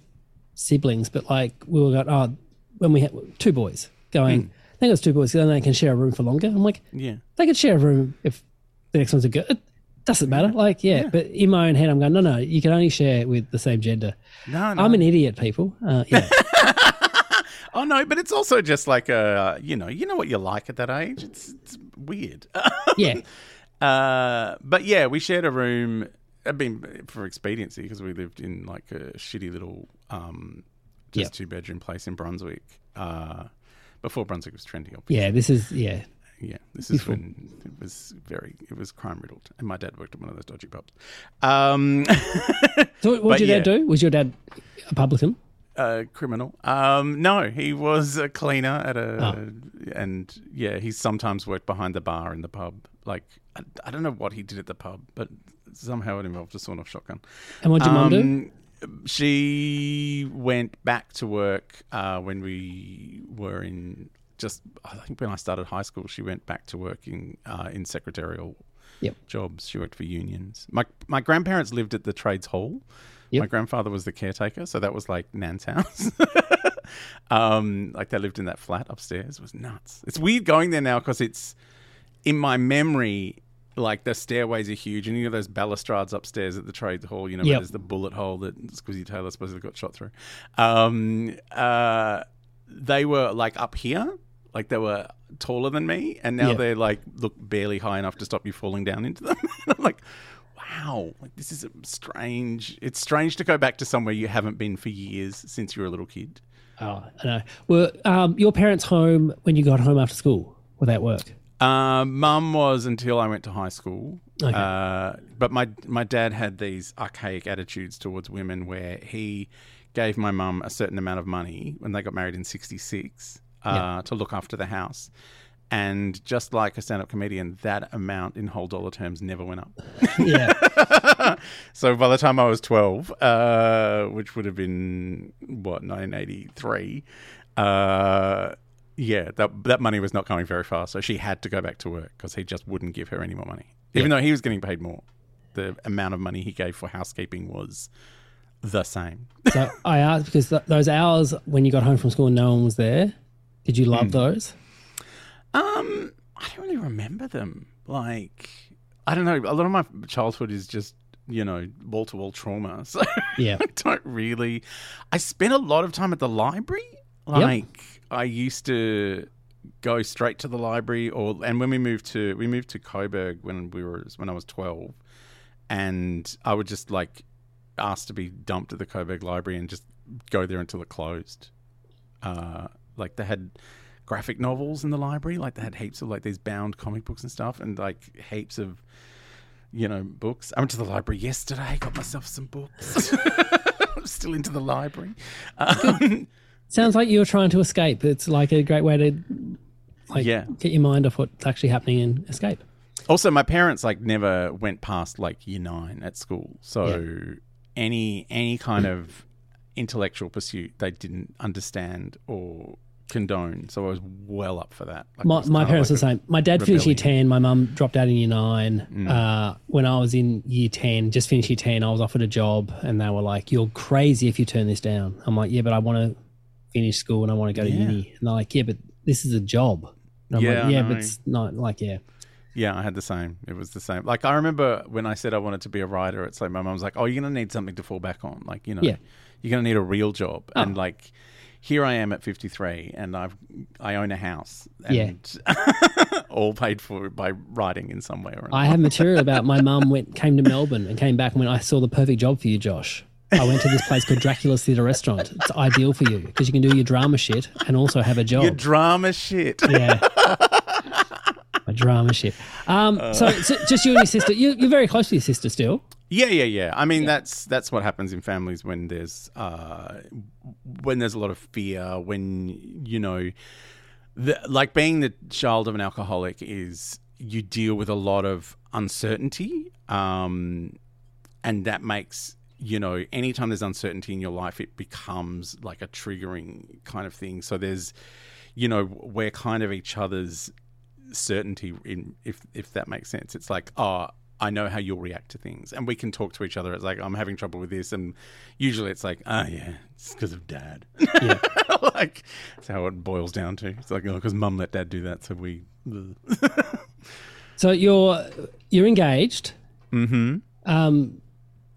siblings, but like we were going, oh, when we had two boys going, I think it was two boys, then they can share a room for longer. I'm like,
yeah.
they could share a room if the next one's a good. It doesn't matter. Like, yeah, but in my own head, I'm going, no, no, you can only share with the same gender.
No, no.
I'm an idiot, people. Uh, yeah.
oh, no, but it's also just like, uh, you know, you know what you like at that age. It's, it's weird.
yeah.
Uh, but yeah, we shared a room. I mean, for expediency, because we lived in like a shitty little, um, just
Yep.
two bedroom place in Brunswick. Uh, before Brunswick was trendy, obviously.
Yeah. This is, yeah.
Yeah, this is when it was very, it was crime riddled, and my dad worked at one of those dodgy pubs. Um,
So what did your dad
yeah.
do? Was your dad a publican?
uh, criminal. Um, no, he was a cleaner at a,
Oh.
and yeah, he sometimes worked behind the bar in the pub. Like I, I don't know what he did at the pub, but somehow it involved a sawn-off shotgun.
And what did your mum do?
She went back to work uh, when we were in just. I think when I started high school, she went back to working in uh, in secretarial
Yep.
jobs. She worked for unions. My my grandparents lived at the trades hall.
Yep.
My grandfather was the caretaker, so that was like Nan's house. um, like they lived in that flat upstairs. It was nuts. It's weird going there now because it's in my memory. Like the stairways are huge, and you know those balustrades upstairs at the trades hall. You know, where
Yep.
there's the bullet hole that Squizzy Taylor supposedly got shot through. Um, uh, they were like up here, like they were taller than me, and now
Yep.
they're like look barely high enough to stop you falling down into them. I'm like, wow, like this is a strange. It's strange to go back to somewhere you haven't been for years since you were a little kid.
Oh, I know. Were um, your parents home when you got home after school Were they at work?
Uh, Mum was until I went to high school.
Okay.
Uh, but my my dad had these archaic attitudes towards women where he gave my mum a certain amount of money when they got married in '66 uh,
Yeah.
to look after the house. And just like a stand-up comedian, that amount in whole dollar terms never went up.
yeah.
so by the time I was 12, uh, which would have been, what, 1983, uh, yeah, that, that money was not coming very far. So she had to go back to work because he just wouldn't give her any more money. Even though he was getting paid more, the amount of money he gave for housekeeping was the same.
So I asked because th- those hours when you got home from school and no one was there, did you love those?
Um, I don't really remember them. Like, I don't know. A lot of my childhood is just, you know, wall to wall trauma. So
Yeah.
I don't really. I spent a lot of time at the library. Like, I used to go straight to the library, or and when we moved to we moved to Coburg when we were when I was twelve, and I would just like ask to be dumped at the Coburg Library and just go there until it closed. Uh, like they had graphic novels in the library, like they had heaps of like these bound comic books and stuff, and like heaps of you know books. I went to the library yesterday, got myself some books. I'm still into the library. Um,
Sounds like you're trying to escape. It's like a great way to like
Yeah.
get your mind off what's actually happening and escape.
Also, my parents like never went past like year nine at school, so any any kind of intellectual pursuit they didn't understand or condone. So I was well up for that. Like,
My, my parents are
like
the same. My dad finished year 10. My mum dropped out in year nine.
Mm.
Uh, when I was in year 10, just finished year 10, I was offered a job and they were like, You're crazy if you turn this down. I'm like, Yeah, but I want to finish school and I want to go to uni. And they're like, Yeah, but this is a job.
Yeah,
like, Yeah, but it's not like, yeah.
Yeah, I had the same. It was the same. Like I remember when I said I wanted to be a writer, it's like my mum was like, "Oh, you're gonna need something to fall back on. Like you know,
Yeah.
you're gonna need a real job."
Oh.
And like, here I am at 53, and I've I own a house,
Yeah.
and all paid for by writing in some way or another.
I have material about my mum went came to Melbourne and came back and went, I saw the perfect job for you, Josh. I went to this place called Dracula's Theatre Restaurant. It's ideal for you because you can do your drama shit and also have a job.
Your drama shit.
yeah. My drama shit. Um, so, so just you and your sister. You, you're very close to your sister still.
Yeah, yeah, yeah. I mean, that's that's what happens in families when there's uh, when there's a lot of fear. When you know, the, like being the child of an alcoholic is you deal with a lot of uncertainty, um, and that makes you know anytime there's uncertainty in your life, it becomes like a triggering kind of thing. So there's, you know, we're kind of each other's certainty in if if that makes sense. It's like, oh, I know how you'll react to things, and we can talk to each other. It's like I'm having trouble with this, and usually it's like, oh yeah, it's because of dad.
Yeah.
like that's how it boils down to. It's like, oh, because mum let dad do that, so we.
So you're you're engaged.
mm-hmm.
Um,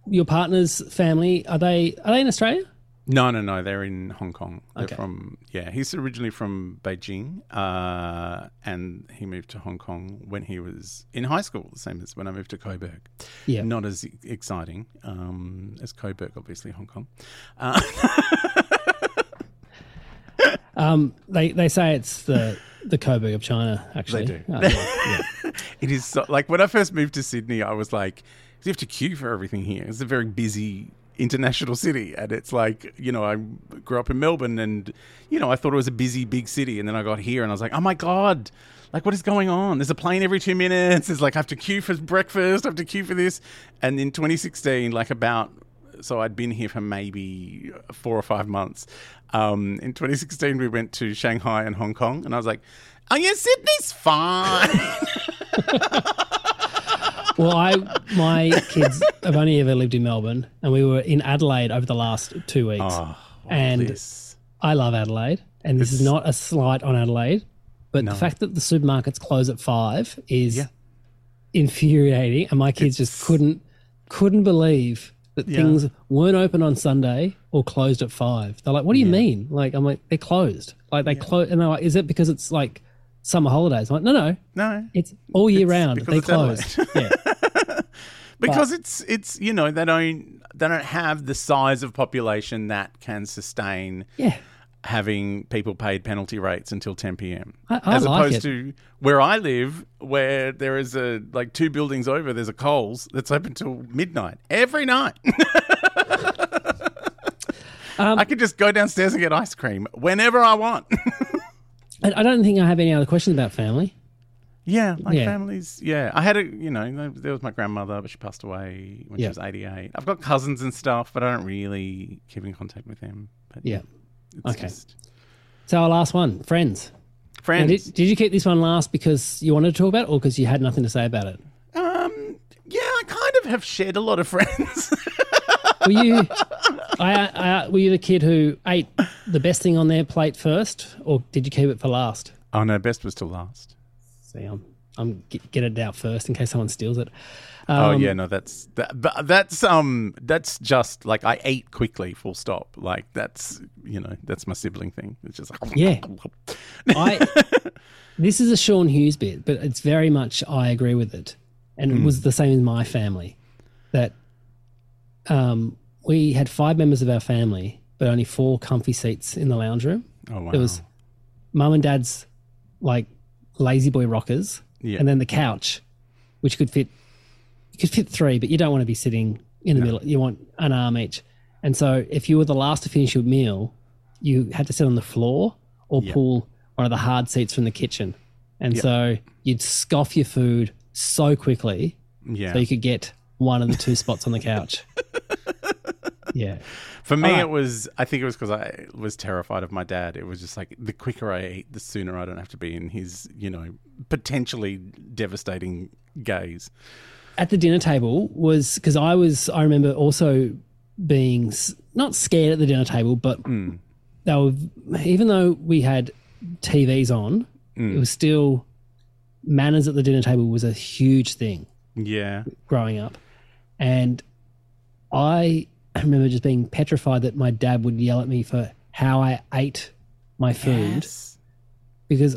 your partner's family are they are they in Australia?
No, no, no. They're in Hong Kong. They're
Okay.
from yeah. He's originally from Beijing, uh, and he moved to Hong Kong when he was in high school, the same as when I moved to Coburg.
Yeah.
Not as exciting um, as Coburg, obviously Hong Kong. Uh,
Um, they they say it's the the Coburg of China. Actually,
they
do. Yeah, yeah.
it is so, like when I first moved to Sydney, I was like, you have to queue for everything here. It's a very busy international city, and it's like you know I grew up in Melbourne, and you know I thought it was a busy big city, and then I got here, and I was like, oh my god. Like what is going on? There's a plane every two minutes. There's like I have to queue for breakfast. I have to queue for this. And in 2016, like about so I'd been here for maybe four or five months. Um, in 2016, we went to Shanghai and Hong Kong, and I was like, "Oh yeah, Sydney's fine."
Well, I my kids have only ever lived in Melbourne, and we were in Adelaide over the last two weeks.
oh,
And-
this.
I love Adelaide, and this is not a slight on Adelaide, but
No.
the fact that the supermarkets close at five is
Yeah.
infuriating, and my kids just couldn't couldn't believe that
Yeah.
things weren't open on Sunday or closed at five. They're like, "What do you mean?" Like, I'm like, "They're closed." Like they close, and they're like, "Is it because it's like summer holidays?" I'm like, "No, no,
no,
it's all year
It's
round. They closed." yeah,
because it's it's you know they don't they don't have the size of population that can sustain
yeah.
having people paid penalty rates until 10 p.m.
I- I
as
like
opposed
it.
to where I live, where there is a like two buildings over, there's a Coles that's open till midnight every night.
Um,
I could just go downstairs and get ice cream whenever I want.
I, I don't think I have any other questions about family.
yeah, like
Yeah.
families. Yeah, I had a you know there was my grandmother, but she passed away when
Yeah.
she was 88. I've got cousins and stuff, but I don't really keep in contact with them. But
Yeah.
it's
Okay.
just
So our last one, friends. Now,
friends.
did, did you keep this one last because you wanted to talk about it or because you had nothing to say about it?
Um, yeah, I kind of have shared a lot of friends.
Were you, I, I, were you the kid who ate the best thing on their plate first or did you keep it for last?
oh no, best was to last.
See, I'm, I'm get, get it out first in case someone steals it.
oh
Um,
yeah, no, that's that, but that's um that's just like I ate quickly, full stop. Like that's you know that's my sibling thing. It's just like
Yeah. I, this is a Sean Hughes bit, but it's very much I agree with it, and it was the same in my family. That um, we had five members of our family, but only four comfy seats in the lounge room.
oh wow.
There was mum and dad's like lazy boy rockers,
Yeah.
and then the couch, which could fit you could fit three, but you don't want to be sitting in the middle. You want an arm each. And so if you were the last to finish your meal, you had to sit on the floor or pull one of the hard seats from the kitchen. And so you'd scoff your food so quickly
yeah.
so you could get one of the two spots on the couch. yeah.
For me,
Alright.
it was. I think it was because I was terrified of my dad. It was just like the quicker I eat, the sooner I don't have to be in his, you know, potentially devastating gaze.
at the dinner table was because I was I remember also being not scared at the dinner table, but hmm. they were even though we had TVs on, hmm. it was still manners at the dinner table was a huge thing
Yeah.
growing up. And I remember just being petrified that my dad would yell at me for how I ate my food
Yes.
because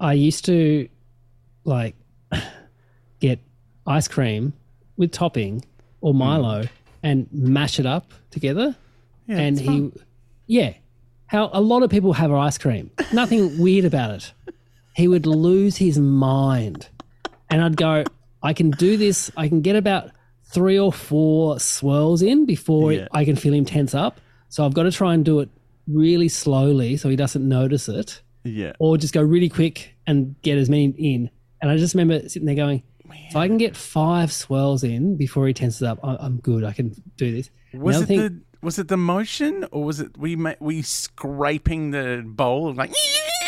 I used to like get ice cream with topping or hmm. Milo and mash it up together.
Yeah,
and he,
fun.
yeah, how a lot of people have ice cream. Nothing weird about it. He would lose his mind. And I'd go, I can do this. I can get about three or four swirls in before
Yeah.
I can feel him tense up. So I've got to try and do it really slowly so he doesn't notice it
Yeah.
or just go really quick and get as many in. And I just remember sitting there going, if I can get five swirls in before he tenses up, I, I'm good. I can do this.
Was
Another
it
thing-
the was it the motion or was it we we scraping the bowl like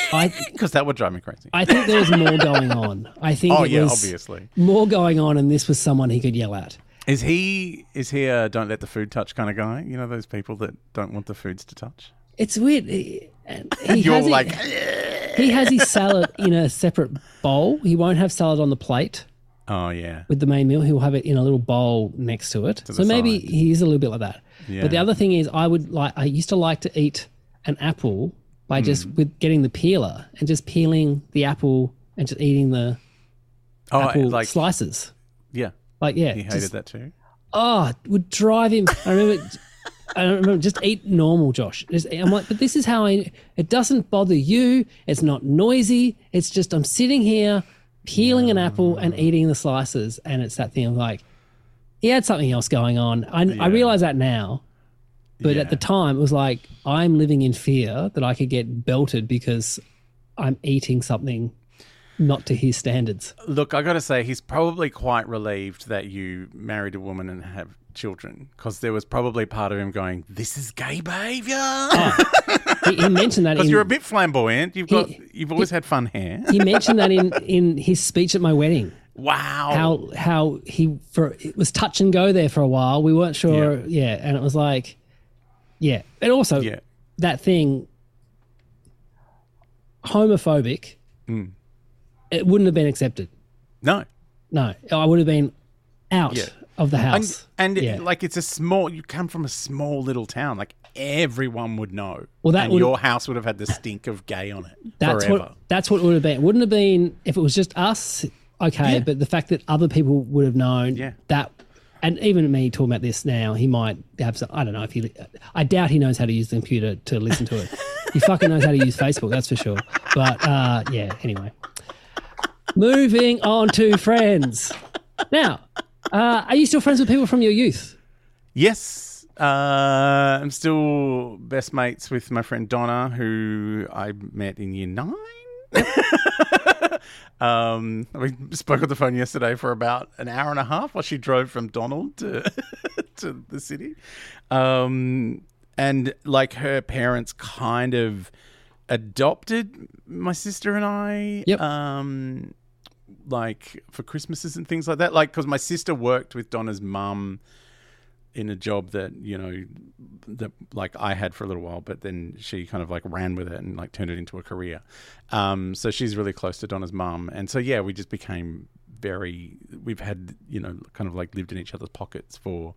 because that would drive me crazy.
I think there was more going on. I think
oh
it
yeah,
was
obviously.
more going on, and this was someone he could yell at.
Is he is he a don't let the food touch kind of guy? You know those people that don't want the foods to touch.
It's weird. He, he
You're
has
like
he has his salad in a separate bowl. He won't have salad on the plate
oh yeah,
with the main meal. He'll have it in a little bowl next to it.
the
so maybe
side.
he is a little bit like that.
Yeah.
But the other thing is, I would like. I used to like to eat an apple by just
Hmm.
with getting the peeler and just peeling the apple and just eating the
oh
apple
like
slices.
yeah,
Like yeah,
he hated
just-
that too.
oh, it would drive him. I remember, I remember just eat normal, Josh. Just, I'm like, but this is how I. It doesn't bother you. It's not noisy. It's just I'm sitting here peeling an apple and eating the slices, and it's that thing of like, he had something else going on. I, I realize that now, but
Yeah.
at the time it was like I'm living in fear that I could get belted because I'm eating something not to his standards.
Look, I got to say, he's probably quite relieved that you married a woman and have children, because there was probably part of him going, "This is gay behavior." Ah.
He, he mentioned that
Because you're a bit flamboyant. You've got, you've always had fun hair.
he mentioned that in in his speech at my wedding.
Wow.
how how he for it was touch and go there for a while. We weren't sure, yeah, and it was like, yeah, and also
Yeah.
that thing, homophobic.
Mm.
It wouldn't have been accepted.
No.
No, I would have been out
Yeah.
of the house.
and it-
Yeah.
like it's a small. You come from a small little town. Like everyone would know.
Well, that
and
would-
your house would have had the stink of gay on it
that's
forever.
what that's what it would have been. It wouldn't have been if it was just us. Okay,
Yeah.
but the fact that other people would have known that. And even me talking about this now, he might have some. I don't know if he. I doubt he knows how to use the computer to listen to it. he fucking knows how to use Facebook, that's for sure. But uh, yeah, anyway. Moving on to friends. Now, uh, are you still friends with people from your youth?
Yes. Uh, I'm still best mates with my friend Donna, who I met in year nine. um, we spoke on the phone yesterday for about an hour and a half while she drove from Donald to to the city. Um, and like her parents kind of adopted my sister and I.
Yep.
Um, like for Christmases and things like that. Like because my sister worked with Donna's mum in a job that you know that like I had for a little while, but then she kind of like ran with it and like turned it into a career. Um, so she's really close to Donna's mum, and so yeah, we just became very. We've had you know kind of like lived in each other's pockets for.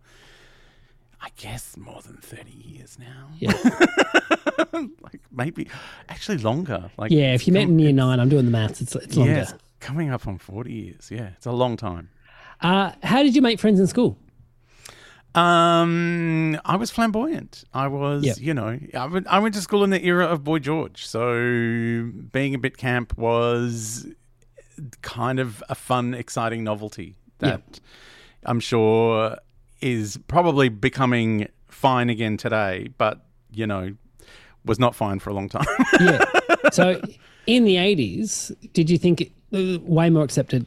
I guess more than thirty years now.
Yeah.
like maybe actually longer. Like
Yeah, if you met in year nine, I'm doing the maths. It's it's longer.
yeah, it's coming up on forty years. Yeah, it's a long time.
Uh, how did you make friends in school?
Um, I was flamboyant. I was,
Yep.
you know, I went, I went to school in the era of Boy George, so being a bit camp was kind of a fun, exciting novelty that I'm sure is probably becoming fine again today, but you know, was not fine for a long time.
Yeah. so in the 80s, did you think it was way more accepted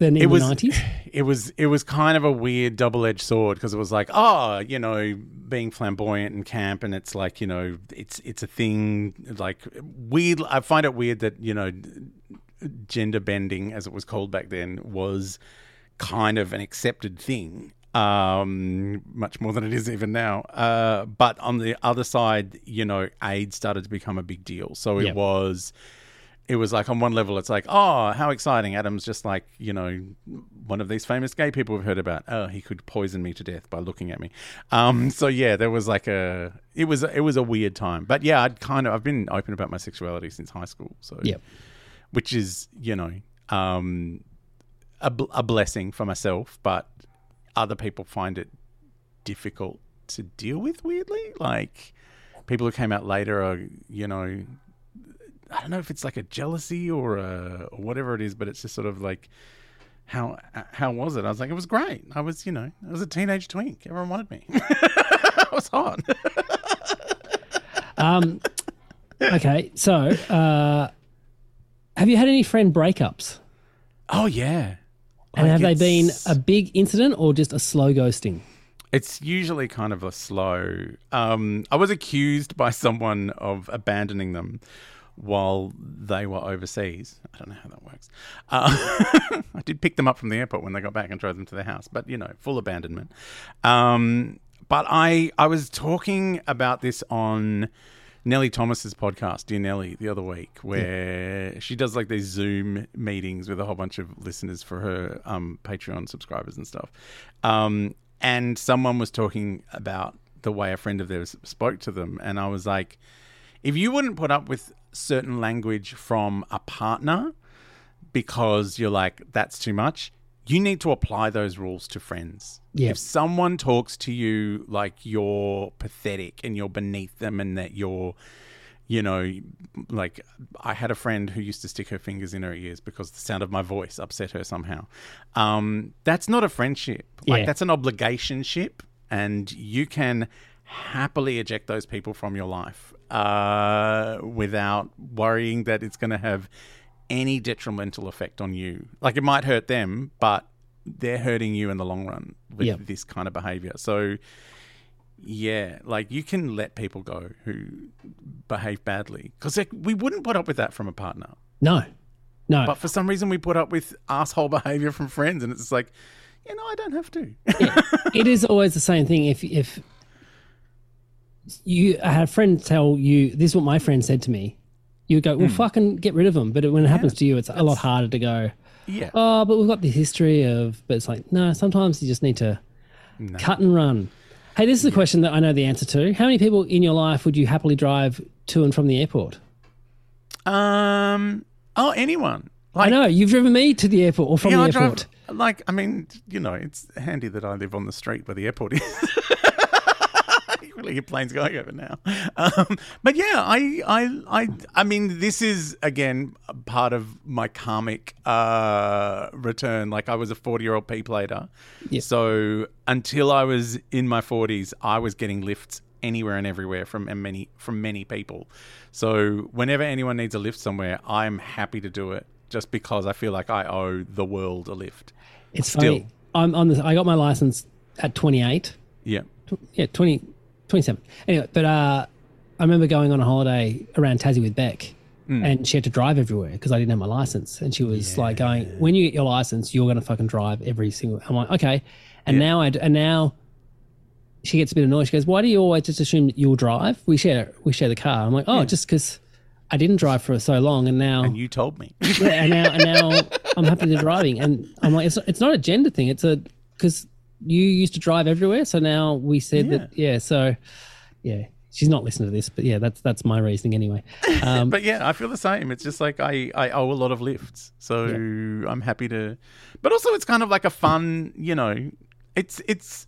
than in
It
the
was
90s?
it was it was kind of a weird double edged sword because it was like oh you know being flamboyant and camp and it's like you know it's it's a thing like weird I find it weird that you know gender bending as it was called back then was kind of an accepted thing um much more than it is even now uh but on the other side you know AIDS started to become a big deal so it
Yep.
was it was like on one level, it's like, oh, how exciting! Adam's just like you know one of these famous gay people we've heard about. Oh, he could poison me to death by looking at me. Um, so yeah, there was like a it was it was a weird time, but yeah, I'd kind of I've been open about my sexuality since high school. So
yeah
which is you know um, a, bl- a blessing for myself, but other people find it difficult to deal with. Weirdly, like people who came out later are you know I don't know if it's like a jealousy or a or whatever it is, but it's just sort of like how how was it? I was like, it was great. I was you know I was a teenage twink. Everyone wanted me. I was hot.
Um, okay, so uh, have you had any friend breakups?
oh yeah.
And
Like,
have they been a big incident or just a slow ghosting?
It's usually kind of a slow. Um, I was accused by someone of abandoning them while they were overseas. I don't know how that works. Uh, I did pick them up from the airport when they got back and drove them to their house, but you know, full abandonment. Um, but I I was talking about this on Nelly Thomas's podcast, Dear Nelly, the other week, where she does like these Zoom meetings with a whole bunch of listeners for her um, Patreon subscribers and stuff. Um, and someone was talking about the way a friend of theirs spoke to them, and I was like, if you wouldn't put up with certain language from a partner because you're like that's too much, you need to apply those rules to friends.
Yeah.
If someone talks to you like you're pathetic and you're beneath them and that you're you know, like I had a friend who used to stick her fingers in her ears because the sound of my voice upset her somehow. Um, that's not a friendship. Like
Yeah.
that's an obligation ship. and you can happily eject those people from your life uh, without worrying that it's going to have any detrimental effect on you. Like it might hurt them, but they're hurting you in the long run with
Yep.
this kind of behavior. So yeah, like you can let people go who behave badly because we wouldn't put up with that from a partner.
No, no.
But for some reason, we put up with asshole behavior from friends, and it's like, you know, I don't have to.
it is always the same thing. If if you I had a friend tell you this is what my friend said to me, you would go, well, fucking get rid of them. But when it happens to you, it's a lot harder to go.
yeah,
Oh, but we've got the history of. But it's like no. Sometimes you just need to cut and run. Hey, this is a question that I know the answer to. How many people in your life would you happily drive to and from the airport?
um, oh, anyone. Like,
I know you've driven me to the airport or from
Yeah,
the
I
airport.
drive. Like, I mean, you know, it's handy that I live on the street where the airport is. you really hear planes going over now. Um, but yeah, I, I, I, I mean, this is again part of my karmic uh, return. Like, I was a forty-year-old P plater,
Yeah.
so until I was in my forties, I was getting lifts anywhere and everywhere from and many from many people. So whenever anyone needs a lift somewhere, I'm happy to do it. Just because I feel like I owe the world a lift.
It's
Still.
funny. I'm on the. I got my license at 28.
Yeah.
yeah, 20, 27. Anyway, but uh, I remember going on a holiday around Tassie with Beck,
Hmm.
and she had to drive everywhere because I didn't have my license. And she was like going, "When you get your license, you're going to fucking drive every single." I'm like, "Okay." And now I and now she gets a bit annoyed. She goes, "Why do you always just assume that you'll drive? We share we share the car." I'm like, "Oh, just because." I didn't drive for so long, and now
And you told me.
yeah, and now and now I'm happy to driving, and I'm like, it's it's not a gender thing. It's a because you used to drive everywhere, so now we said that yeah. So yeah, she's not listening to this, but yeah, that's that's my reasoning anyway. Um,
but yeah, I feel the same. It's just like I, I owe a lot of lifts. So I'm happy to but also it's kind of like a fun, you know, it's it's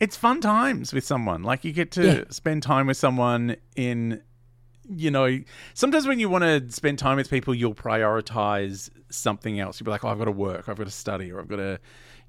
it's fun times with someone. Like you get to
Yeah.
spend time with someone in you know, sometimes when you want to spend time with people, you'll prioritize something else. You'll be like, oh, I've got to work, I've got to study, or I've got to,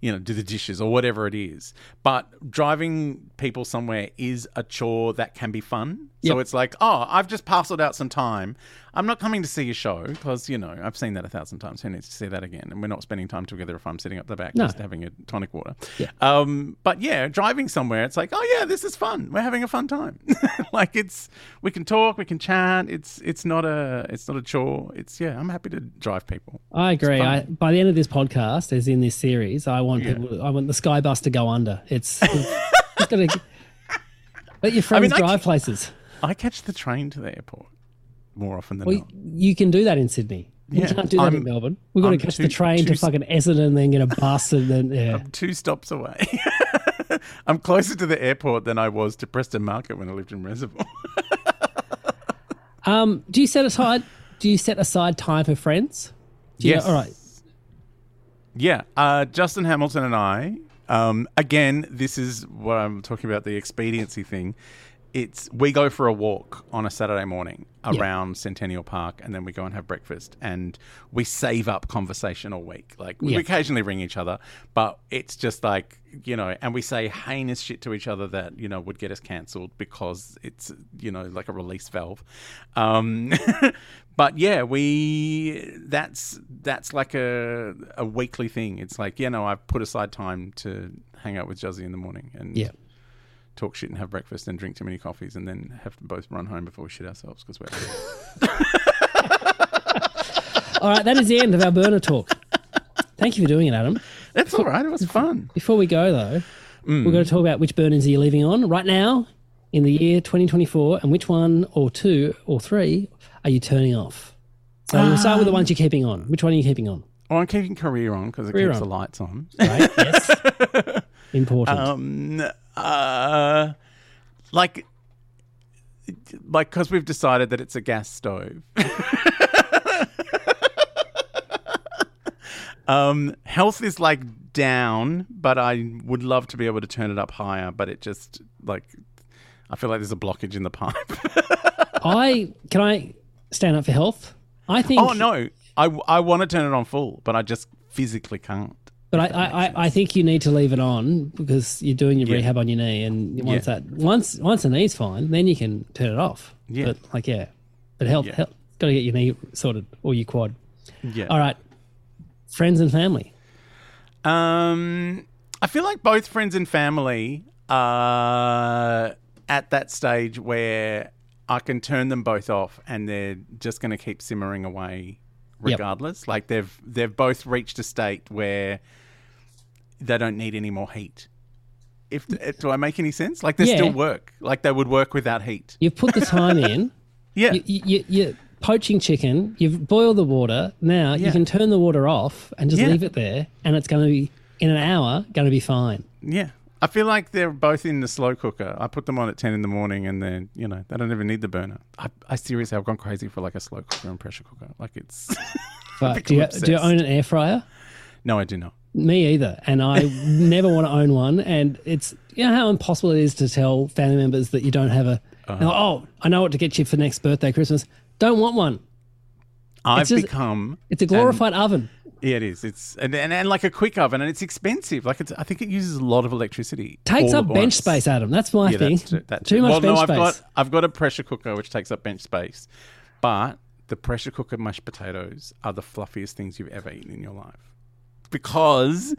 you know, do the dishes or whatever it is. But driving people somewhere is a chore that can be fun. So it's like, oh, I've just parceled out some time. I'm not coming to see your show because, you know, I've seen that a thousand times. Who needs to see that again? And we're not spending time together if I'm sitting up the back
No.
just having a tonic water.
Yeah.
Um, but yeah, driving somewhere, it's like, oh yeah, this is fun. We're having a fun time. like it's, we can talk, we can chat. It's, it's not a, it's not a chore. It's yeah, I'm happy to drive people.
I agree. I, by the end of this podcast, as in this series, I want people. I want the sky bus to go under. It's, it's, it's to let your friends
mean, I
drive
ca-
places.
I catch the train to the airport. More often than
Well,
not.
you can do that in Sydney.
Yeah,
you can't do that in
I'm-
Melbourne. We've got to
I'm
catch
too-
the train to fucking Essendon and then get a bus and then yeah.
Two stops away. I'm closer to the airport than I was to Preston Market when I lived in Reservoir.
Um, do you set aside? Do you set aside time for friends? Do
Yes.
all right.
Yeah, uh, Justin Hamilton and I. Um, again, this is what I'm talking about the expediency thing. It's we go for a walk on a Saturday morning around Centennial Park, and then we go and have breakfast, and we save up conversation all week. Like we
Yeah.
occasionally ring each other, but it's just like you know, and we say heinous shit to each other that you know would get us cancelled because it's you know like a release valve. Um, but yeah, we that's that's like a a weekly thing. It's like you know I've put aside time to hang out with Juzzy in the morning and
Yeah.
Talk shit and have breakfast and drink too many coffees and then have to both run home before we shit ourselves because we're
All right. That is the end of our burner talk. Thank you for doing it, Adam.
that's all right. It was fun.
Before we go though,
Mm.
we're going to talk about which burners are you leaving on right now in the year 2024, and which one or two or three are you turning off? So we'll start with the ones you're keeping on. Which one are you keeping on?
Well, I'm keeping career on because it
Career
keeps
on.
the lights on.
Right? yes. Important.
Um, uh, like, like because we've decided that it's a gas stove. um, health is like down, but I would love to be able to turn it up higher. But it just like I feel like there's a blockage in the pipe.
I can I stand up for health. I think.
oh no, I I want to turn it on full, but I just physically can't.
But I, I, I, think you need to leave it on because you're doing your
Yeah.
rehab on your knee, and once
Yeah.
that once once the knee's fine, then you can turn it off.
Yeah.
But like yeah, but health,
Yeah.
health got to get your knee sorted or your quad.
Yeah.
All right, friends and family.
Um, I feel like both friends and family are at that stage where I can turn them both off, and they're just going to keep simmering away,
Yep.
regardless. Like they've they've both reached a state where they don't need any more heat. If eh, do I make any sense? Like they
Yeah.
still work. Like they would work without heat.
You've put the time in.
Yeah.
You, you, you're poaching chicken. You've boiled the water. Now you can turn the water off and just
Yeah.
leave it there, and it's going to be in an hour going to be fine.
Yeah. I feel like they're both in the slow cooker. I put them on at 10 in the morning and then, you know, they don't even need the burner. I, I seriously, I've gone crazy for like a slow cooker and pressure cooker. Like it's.
But do you, do you own an air fryer?
no, I do not.
Me either, and I never want to own one. And it's you know how impossible it is to tell family members that you don't have a.
Uh-huh.
Oh, I know what to get you for next birthday, Christmas. Don't want one.
I've
just-
become.
It's a glorified oven.
Yeah, it is. It's and, and, and like a quick oven and it's expensive. Like it's, I think it uses a lot of electricity.
Takes up bench
once.
space, Adam. That's my
Yeah,
thing.
that's too, that's
Too much
well,
bench
no, I've
space.
got I've got a pressure cooker which takes up bench space, but the pressure cooker mashed potatoes are the fluffiest things you've ever eaten in your life because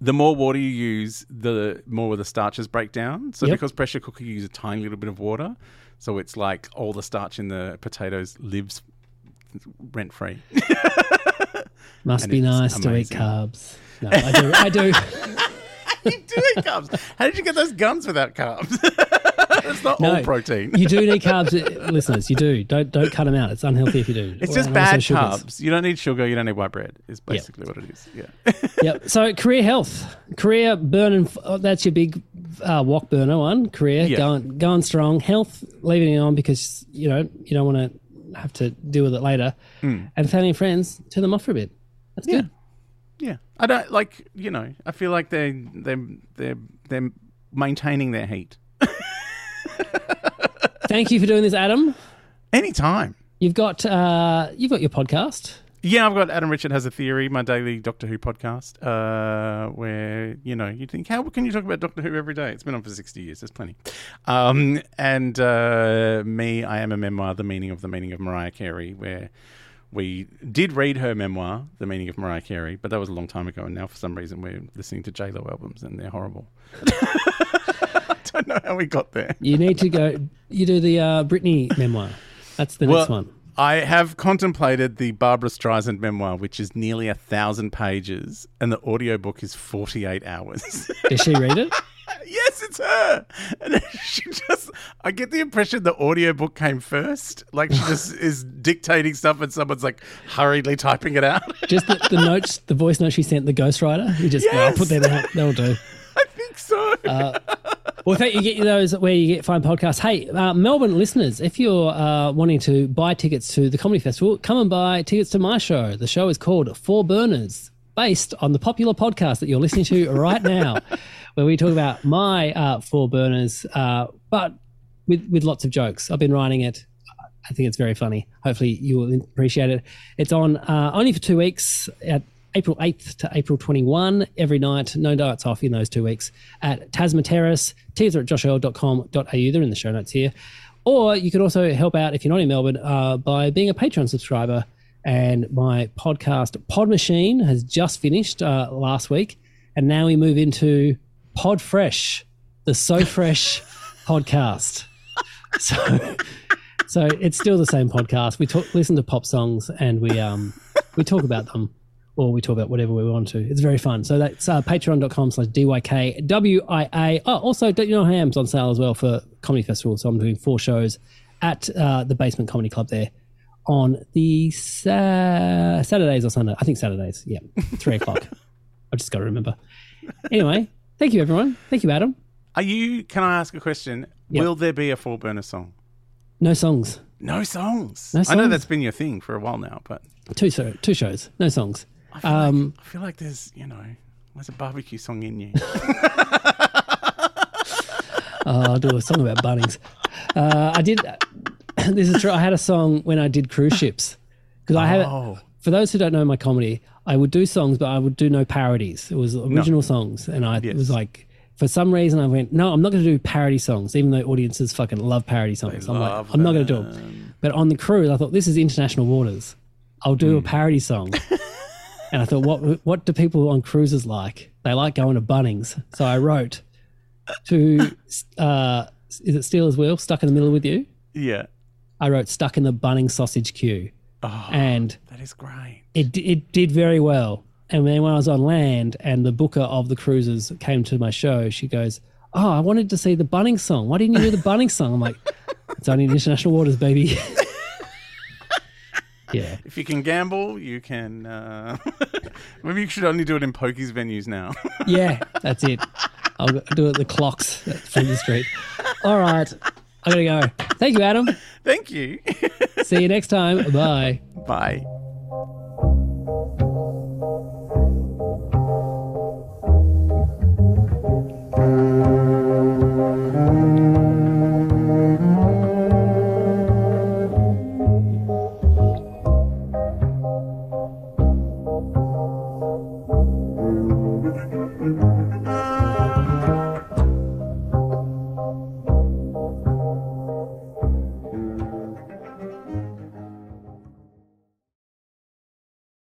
the more water you use, the more the starches break down. So
Yep.
because pressure cooker you use a tiny little bit of water, so it's like all the starch in the potatoes lives rent free.
Must
and
be nice to eat carbs. No, I do. I do.
you do eat carbs. How did you get those guns without carbs? it's not
No,
all protein.
you do need carbs, listeners. You do. Don't don't cut them out. It's unhealthy if you do.
It's
Or-
just bad carbs. You don't need sugar. You don't need white bread. Is basically what it is. Yeah.
Yep. So career health, career burning. Oh, that's your big uh, walk burner one. Career
Yeah.
going going strong. Health leaving it on because you know you don't want to have to deal with it later.
Hmm.
And family and friends turn them off for a bit. That's good.
Yeah, I don't like. You know, I feel like they they they they're maintaining their heat
Thank you for doing this, Adam.
anytime.
You've got uh, you've got your podcast.
Yeah, I've got Adam Richard has a theory, my daily Doctor Who podcast, uh, where you know you think, how can you talk about Doctor Who every day? It's been on for sixty years. There's plenty. Um, and uh, me, I am a memoir, the meaning of the meaning of Mariah Carey, where we did read her memoir, the meaning of Mariah Carey, but that was a long time ago, and now for some reason we're listening to J Lo albums and they're horrible. don't know how we got there.
You need to go. You do the uh, Britney memoir. That's the next one.
I have contemplated the Barbra Streisand memoir, which is nearly a thousand pages, and the audiobook is 48 hours.
Does she read it?
yes, it's her. And she just, I get the impression the audiobook came first. Like she just is dictating stuff and someone's like hurriedly typing it out.
Just the, the notes, the voice note she sent the ghostwriter. You just, yeah, I'll put that out. That'll do.
I think so.
Uh, well, thank you get you those where you get fine podcasts. Hey, uh, Melbourne listeners, if you're uh, wanting to buy tickets to the comedy festival, come and buy tickets to my show. The show is called Four Burners, based on the popular podcast that you're listening to right now, where we talk about my uh, Four Burners, uh, but with with lots of jokes. I've been writing it. I think it's very funny. Hopefully, you will appreciate it. It's on uh, only for two weeks at April 8th to April 21 every night. No nights off in those two weeks at Tasma Terrace. Tickets are at joshearl.com.au. They're in the show notes here. Or you can also help out if you're not in Melbourne uh, by being a Patreon subscriber. And my podcast, Pod Machine, has just finished uh, last week. And now we move into Pod Fresh, the So Fresh podcast. So, so it's still the same podcast. We talk, listen to pop songs and we um, we talk about them or we talk about whatever we want to. It's very fun. So that's uh, patreon.com slash DYKWIA. Oh, also, Don't You Know Ham's on sale as well for Comedy Festival. So I'm doing four shows at uh, the Basement Comedy Club there on the sa- Saturdays or Sunday. I think Saturdays. Yeah, three o'clock. I've just got to remember. Anyway, thank you, everyone. Thank you, Adam.
Are you, can I ask a question? Yep. Will there be a four burner song?
No songs.
No songs. No songs. I know that's been your thing for a while now, but
two so two shows, no songs.
I feel, um, like, I feel like there's, you know, there's a barbecue song in you.
oh, I'll do a song about Bunnings. Uh, I did. This is true. I had a song when I did cruise ships because I have. Oh. For those who don't know my comedy, I would do songs, but I would do no parodies. It was original no. songs, and I yes. was like, for some reason, I went, no, I'm not going to do parody songs, even though audiences fucking love parody songs. They I'm like, I'm not going to do them. But on the cruise, I thought this is international waters. I'll do mm. a hmm. parody song. And I thought, what what do people on cruises like? They like going to Bunnings. So I wrote to, uh, is it Stealers Wheel, Stuck in the Middle with You?
Yeah.
I wrote Stuck in the Bunnings Sausage Queue.
Oh,
and
that is great.
It, it did very well. And then when I was on land and the booker of the cruises came to my show, she goes, Oh, I wanted to see the Bunnings song. Why didn't you do the Bunnings song? I'm like, It's only in international waters, baby. Yeah.
If you can gamble, you can. Uh, maybe you should only do it in pokies venues now.
yeah, that's it. I'll do it at the clocks at Flinders Street. All right. I gotta go. Thank you, Adam.
Thank you.
See you next time. Bye.
Bye.